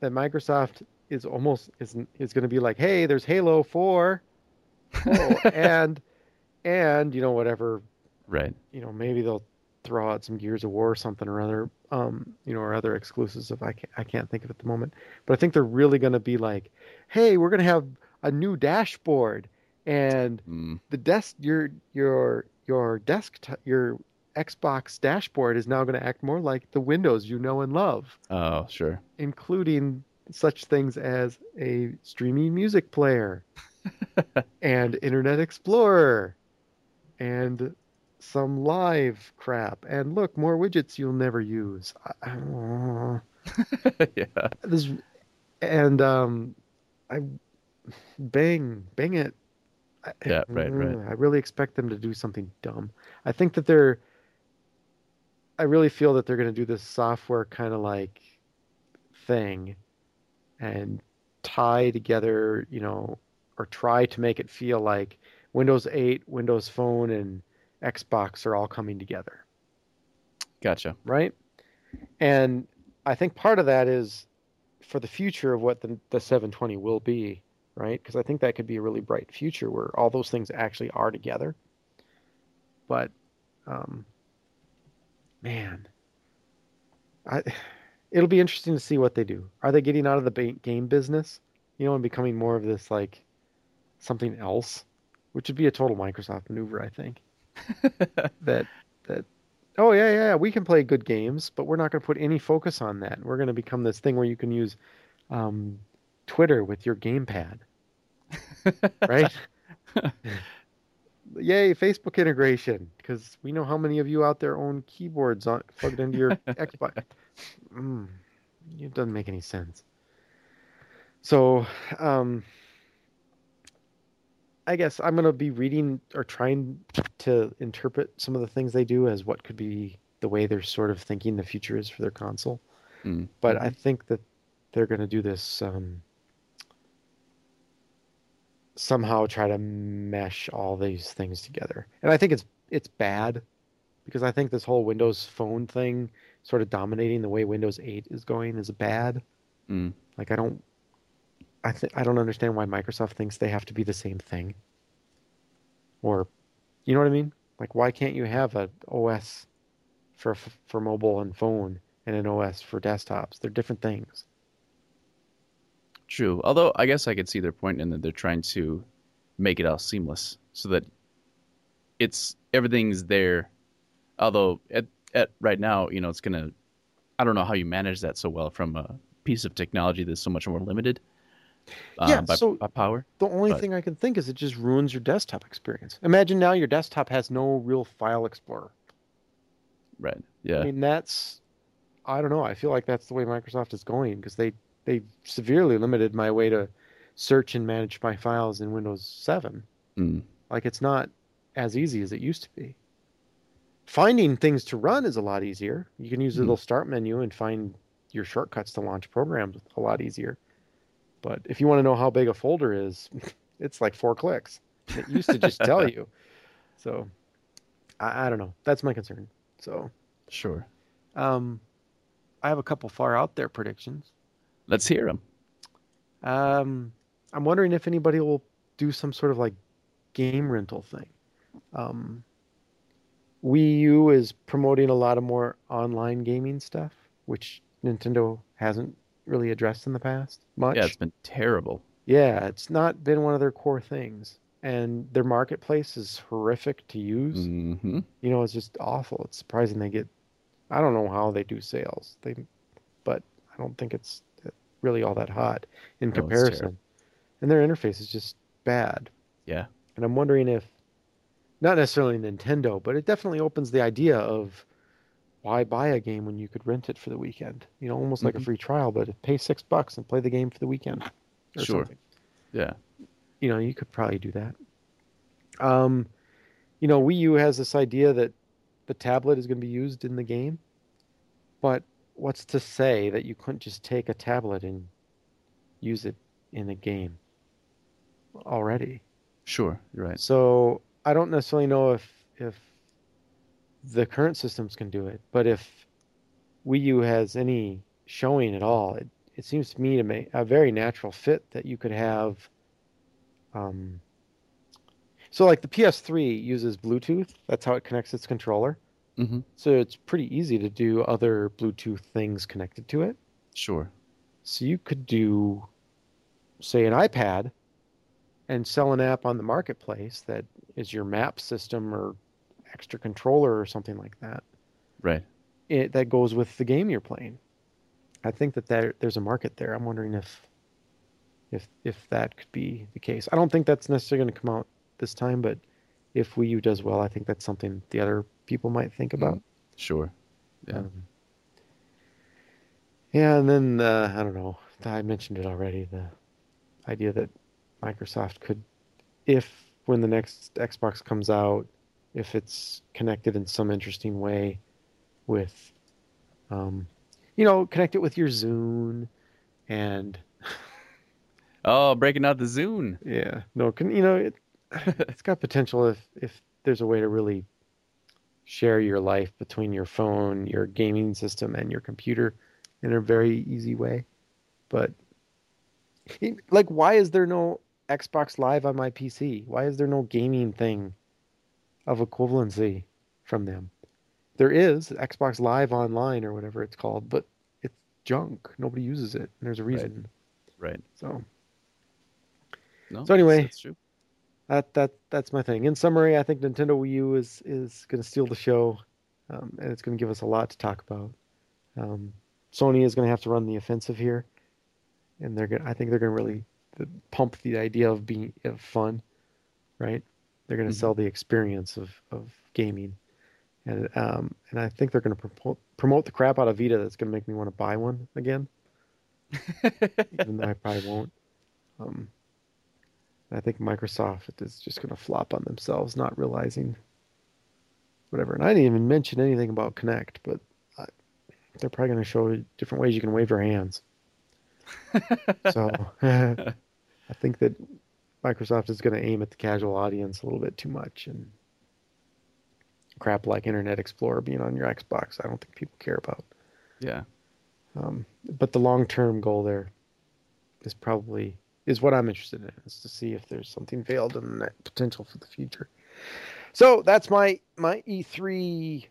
that Microsoft is almost is is going to be like, hey, there's Halo Four, oh, and and you know whatever Right. you know maybe they'll throw out some Gears of War or something or other, um, you know, or other exclusives. If I can't, I can't think of at the moment, but I think they're really going to be like, hey, we're going to have a new dashboard and Mm. the desk your your your desktop your Xbox dashboard is now going to act more like the Windows you know and love, Oh, sure. including such things as a streaming music player and Internet Explorer and some live crap. And look, more widgets you'll never use. I- yeah. this and um I bang bang it. I- Yeah, right, right. I really expect them to do something dumb. I think that they're I really feel that they're going to do this software kind of like thing and tie together, you know, or try to make it feel like Windows 8, Windows Phone and Xbox are all coming together Gotcha. right? And I think part of that is for the future of what the, the 720 will be, right? Because I think that could be a really bright future where all those things actually are together. But, um, man, I it'll be interesting to see what they do. Are they getting out of the game business, you know, and becoming more of this like something else, which would be a total Microsoft maneuver, I think. that that oh yeah yeah we can play good games but we're not going to put any focus on that. We're going to become this thing where you can use um, twitter with your gamepad. Right? Yay facebook integration because we know how many of you out there own keyboards on, plugged into your xbox. Mm, it doesn't make any sense. So um, I guess I'm going to be reading or trying to interpret some of the things they do as what could be the way they're sort of thinking the future is for their console. Mm. But I think that they're going to do this um, somehow try to mesh all these things together. And I think it's it's bad because I think this whole Windows Phone thing sort of dominating the way Windows 8 is going is bad. Mm. Like I don't I I don't understand why Microsoft thinks they have to be the same thing. Or you know what I mean? Like why can't you have a OS for for mobile and phone and an OS for desktops? They're different things. True. Although I guess I could see their point in that they're trying to make it all seamless so that it's everything's there. Although at at right now, you know, it's gonna. I don't know how you manage that so well from a piece of technology that's so much more limited. Uh, Yeah, by, so- by power. The only But- thing I can think is it just ruins your desktop experience. Imagine now your desktop has no real file explorer. Right. Yeah. I mean, that's I don't know. I feel like that's the way Microsoft is going because they they severely limited my way to search and manage my files in Windows 7. Mm. Like it's not as easy as it used to be. Finding things to run is a lot easier. You can use the Hmm. little start menu and find your shortcuts to launch programs a lot easier. But if you want to know how big a folder is, it's like four clicks. It used to just tell you. So I, I don't know. That's my concern. So Sure. um, I have a couple far out there predictions. Let's hear them. Um, I'm wondering if anybody will do some sort of like game rental thing. Um, Wii U is promoting a lot of more online gaming stuff, which Nintendo hasn't really addressed in the past much. Yeah, it's been terrible. Yeah, it's not been one of their core things. And their marketplace is horrific to use. hmm You know, it's just awful. It's surprising they get I don't know how they do sales. They but I don't think it's really all that hot in No, comparison. And their interface is just bad. Yeah. And I'm wondering if not necessarily Nintendo, but it definitely opens the idea of why buy a game when you could rent it for the weekend? You know, almost like a Mhm. free trial, but pay six bucks and play the game for the weekend. Or Sure. something Yeah. you know, you could probably do that. Um, you know, Wii U has this idea that the tablet is going to be used in the game, but what's to say that you couldn't just take a tablet and use it in a game already? Sure. You're right. So I don't necessarily know if if the current systems can do it, but if Wii U has any showing at all, it, it seems to me to make a very natural fit that you could have. Um, so like the PS3 uses Bluetooth, that's how it connects its controller. hmm So it's pretty easy to do other Bluetooth things connected to it. Sure. So you could do, say, an iPad and sell an app on the marketplace that is your map system or extra controller or something like that. Right. It, that goes with the game you're playing. I think that there, there's a market there. I'm wondering if if if that could be the case. I don't think that's necessarily going to come out this time, but if Wii U does well, I think that's something the other people might think about. Sure. Yeah. Um, yeah, and then uh, I don't know. I mentioned it already. The idea that Microsoft could, if when the next Xbox comes out, if it's connected in some interesting way with, um, you know, connect it with your Zune, and Oh, breaking out the Zune. yeah, no, can you know it? It's got potential if if there's a way to really share your life between your phone, your gaming system, and your computer in a very easy way. But like, why is there no Xbox Live on my PC? Why is there no gaming thing of equivalency from them? There is Xbox Live Online or whatever it's called, but it's junk. Nobody uses it, and there's a reason. Right. So No. So anyway- that's true. that that that's my thing. In summary, I think Nintendo Wii U is is going to steal the show, um, and it's going to give us a lot to talk about. Um, Sony is going to have to run the offensive here, and they're going. I think they're going to really pump the idea of being of fun, right? They're going to Mhm. sell the experience of of gaming, and um, and I think they're going to promote promote the crap out of Vita. That's going to make me want to buy one again, even though I probably won't. Um, I think Microsoft is just going to flop on themselves, not realizing whatever. And I didn't even mention anything about Kinect, but I, they're probably going to show different ways you can wave your hands. so I think that Microsoft is going to aim at the casual audience a little bit too much and crap like Internet Explorer being on your Xbox. I don't think people care about. yeah. Um, but the long term goal there is probably is what I'm interested in is to see if there's something veiled in that potential for the future. So that's my my E3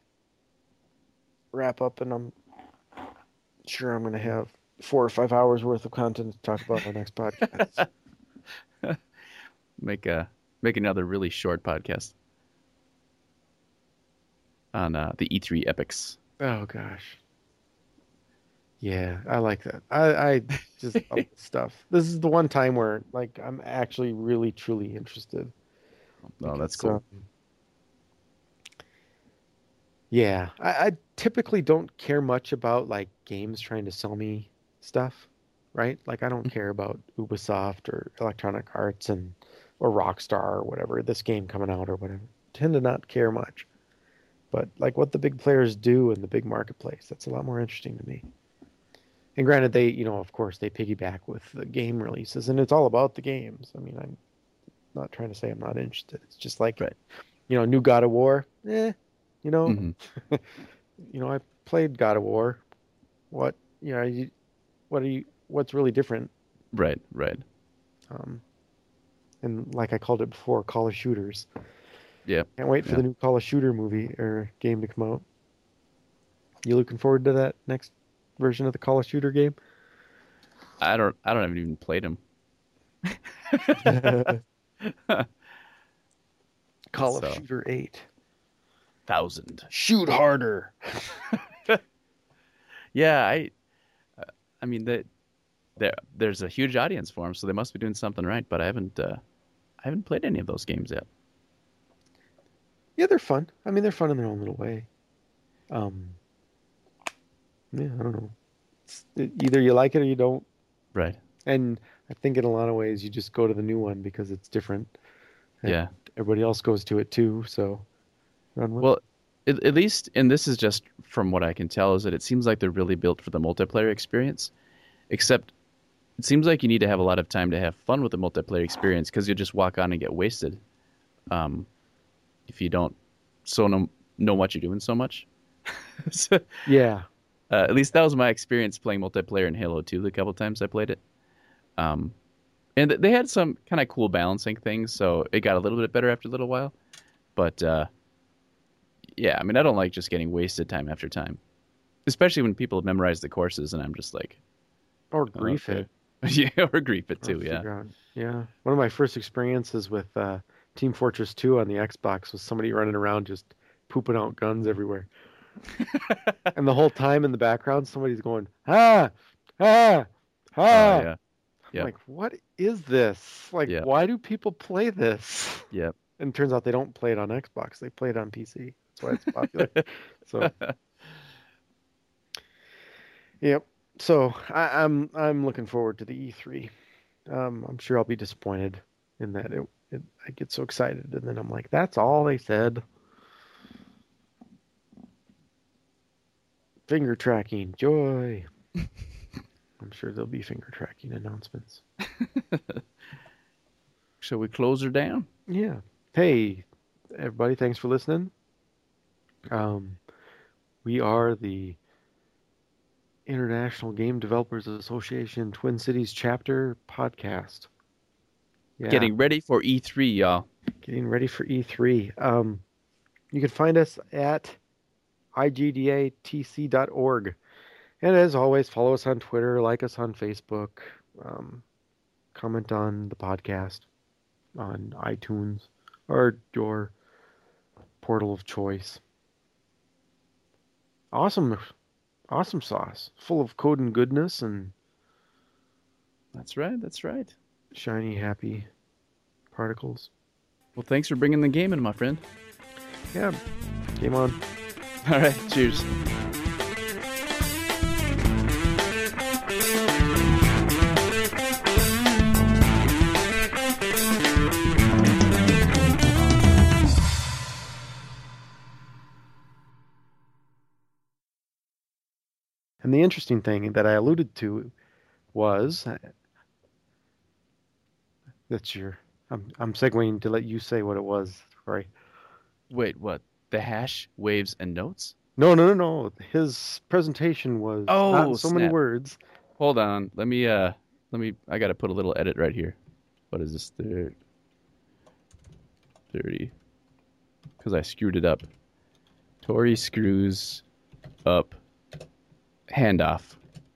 wrap up, and I'm sure I'm going to have four or five hours worth of content to talk about on the next podcast. Make a make another really short podcast on uh, the E3 epics. oh gosh. Yeah, I like that. I, I just stuff. This is the one time where like I'm actually really truly interested. Oh, that's cool. yeah, I, I typically don't care much about like games trying to sell me stuff, right? Like I don't care about Ubisoft or Electronic Arts and or Rockstar or whatever this game coming out or whatever. Tend to not care much, but like what the big players do in the big marketplace, that's a lot more interesting to me. And granted, they you know of course they piggyback with the game releases, and it's all about the games. I mean, I'm not trying to say I'm not interested. It's just like Right. you know, new God of War, eh, you know, Mhm. you know, I played God of War. What, you know, you, what are you, what's really different? Right, right. Um, and like I called it before, Call of Shooters. Yeah. Can't wait for Yeah. the new Call of Shooter movie or game to come out. You looking forward to that next version of the Call of Shooter game? I don't. I don't have even played them. Call So. of Shooter 8. Thousand. Shoot harder. Yeah, I. I mean that. There, there's a huge audience for them, so they must be doing something right. But I haven't. Uh, I haven't played any of those games yet. Yeah, they're fun. I mean, they're fun in their own little way. Um, yeah, I don't know. It's, it, either you like it or you don't. Right. And I think in a lot of ways you just go to the new one because it's different. Yeah. Everybody else goes to it too, so run with Well, at, at least, and this is just from what I can tell, is that it seems like they're really built for the multiplayer experience. Except, it seems like you need to have a lot of time to have fun with the multiplayer experience because you'll just walk on and get wasted. Um, if you don't so know, know what you're doing so much. so. Yeah. uh, at least that was my experience playing multiplayer in Halo 2 the couple times I played it. Um, and th- they had some kind of cool balancing things, so it got a little bit better after a little while. But uh, yeah, I mean, I don't like just getting wasted time after time, especially when people have memorized the courses, and I'm just like, Or grief okay. it. yeah, or grief it too, yeah. out- Yeah. One of my first experiences with uh, Team Fortress 2 on the Xbox was somebody running around just pooping out guns everywhere. and the whole time in the background, somebody's going, ah, ah, ah. Oh, yeah, Yep. like, what is this? Like, Yep. why do people play this? Yep. And it turns out they don't play it on Xbox. They play it on PC. That's why it's popular. so, yep. So I, I'm I'm looking forward to the E3. Um, I'm sure I'll be disappointed in that it, it I get so excited and then I'm like, that's all they said. Finger tracking, joy. I'm sure there'll be finger tracking announcements. Shall we close her down? Yeah. Hey, everybody, thanks for listening. Um, we are the International Game Developers Association Twin Cities chapter podcast. Yeah, Getting ready for E3, y'all. getting ready for E3. Um, you can find us at igdatc.org. And as always, follow us on Twitter, like us on Facebook, um, comment on the podcast on iTunes or your portal of choice. Awesome, awesome sauce, full of code and goodness and That's right. That's right. shiny, happy particles. Well, thanks for bringing the game in, my friend. Yeah, game on. All right. Cheers. And the interesting thing that I alluded to was that's your. I'm I'm segueing to let you say what it was, Corey. Wait, what? The hash, waves, and notes? No, no, no, no. His presentation was Oh, not so many words. Hold on. Let me uh let me I gotta put a little edit right here. What is this? Thir- 30. Because I screwed it up. Tori screws up handoff.